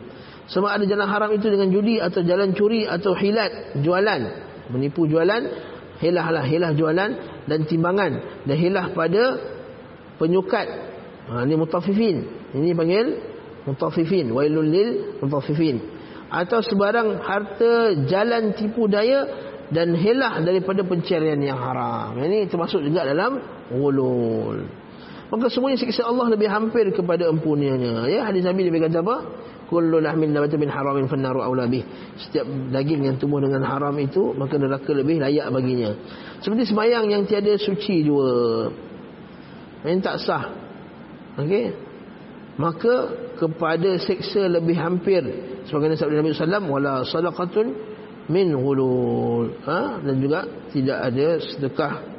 sama ada jalan haram itu dengan judi atau jalan curi atau hilat jualan. Menipu jualan hilah lah hilah jualan dan timbangan. Dan hilah pada penyukat. Ha, ini mutafifin ini panggil mutaffifin. Wailul lil mutaffifin. Atau sebarang harta jalan tipu daya dan helah daripada pencarian yang haram. Ini termasuk juga dalam ulul maka semuanya siksa Allah lebih hampir kepada empuniannya ya hadis Nabi lebih kata apa kullu lahmin nabata min haramin fannaru aula bih. Setiap daging yang tumbuh dengan haram itu maka neraka lebih layak baginya. Seperti sembahyang yang tiada suci juga ini tak sah. Okey? Maka kepada seksa lebih hampir. Sebagaimana sabda Nabi sallam wala sadaqatun min ghulul. Ha? dan juga tidak ada sedekah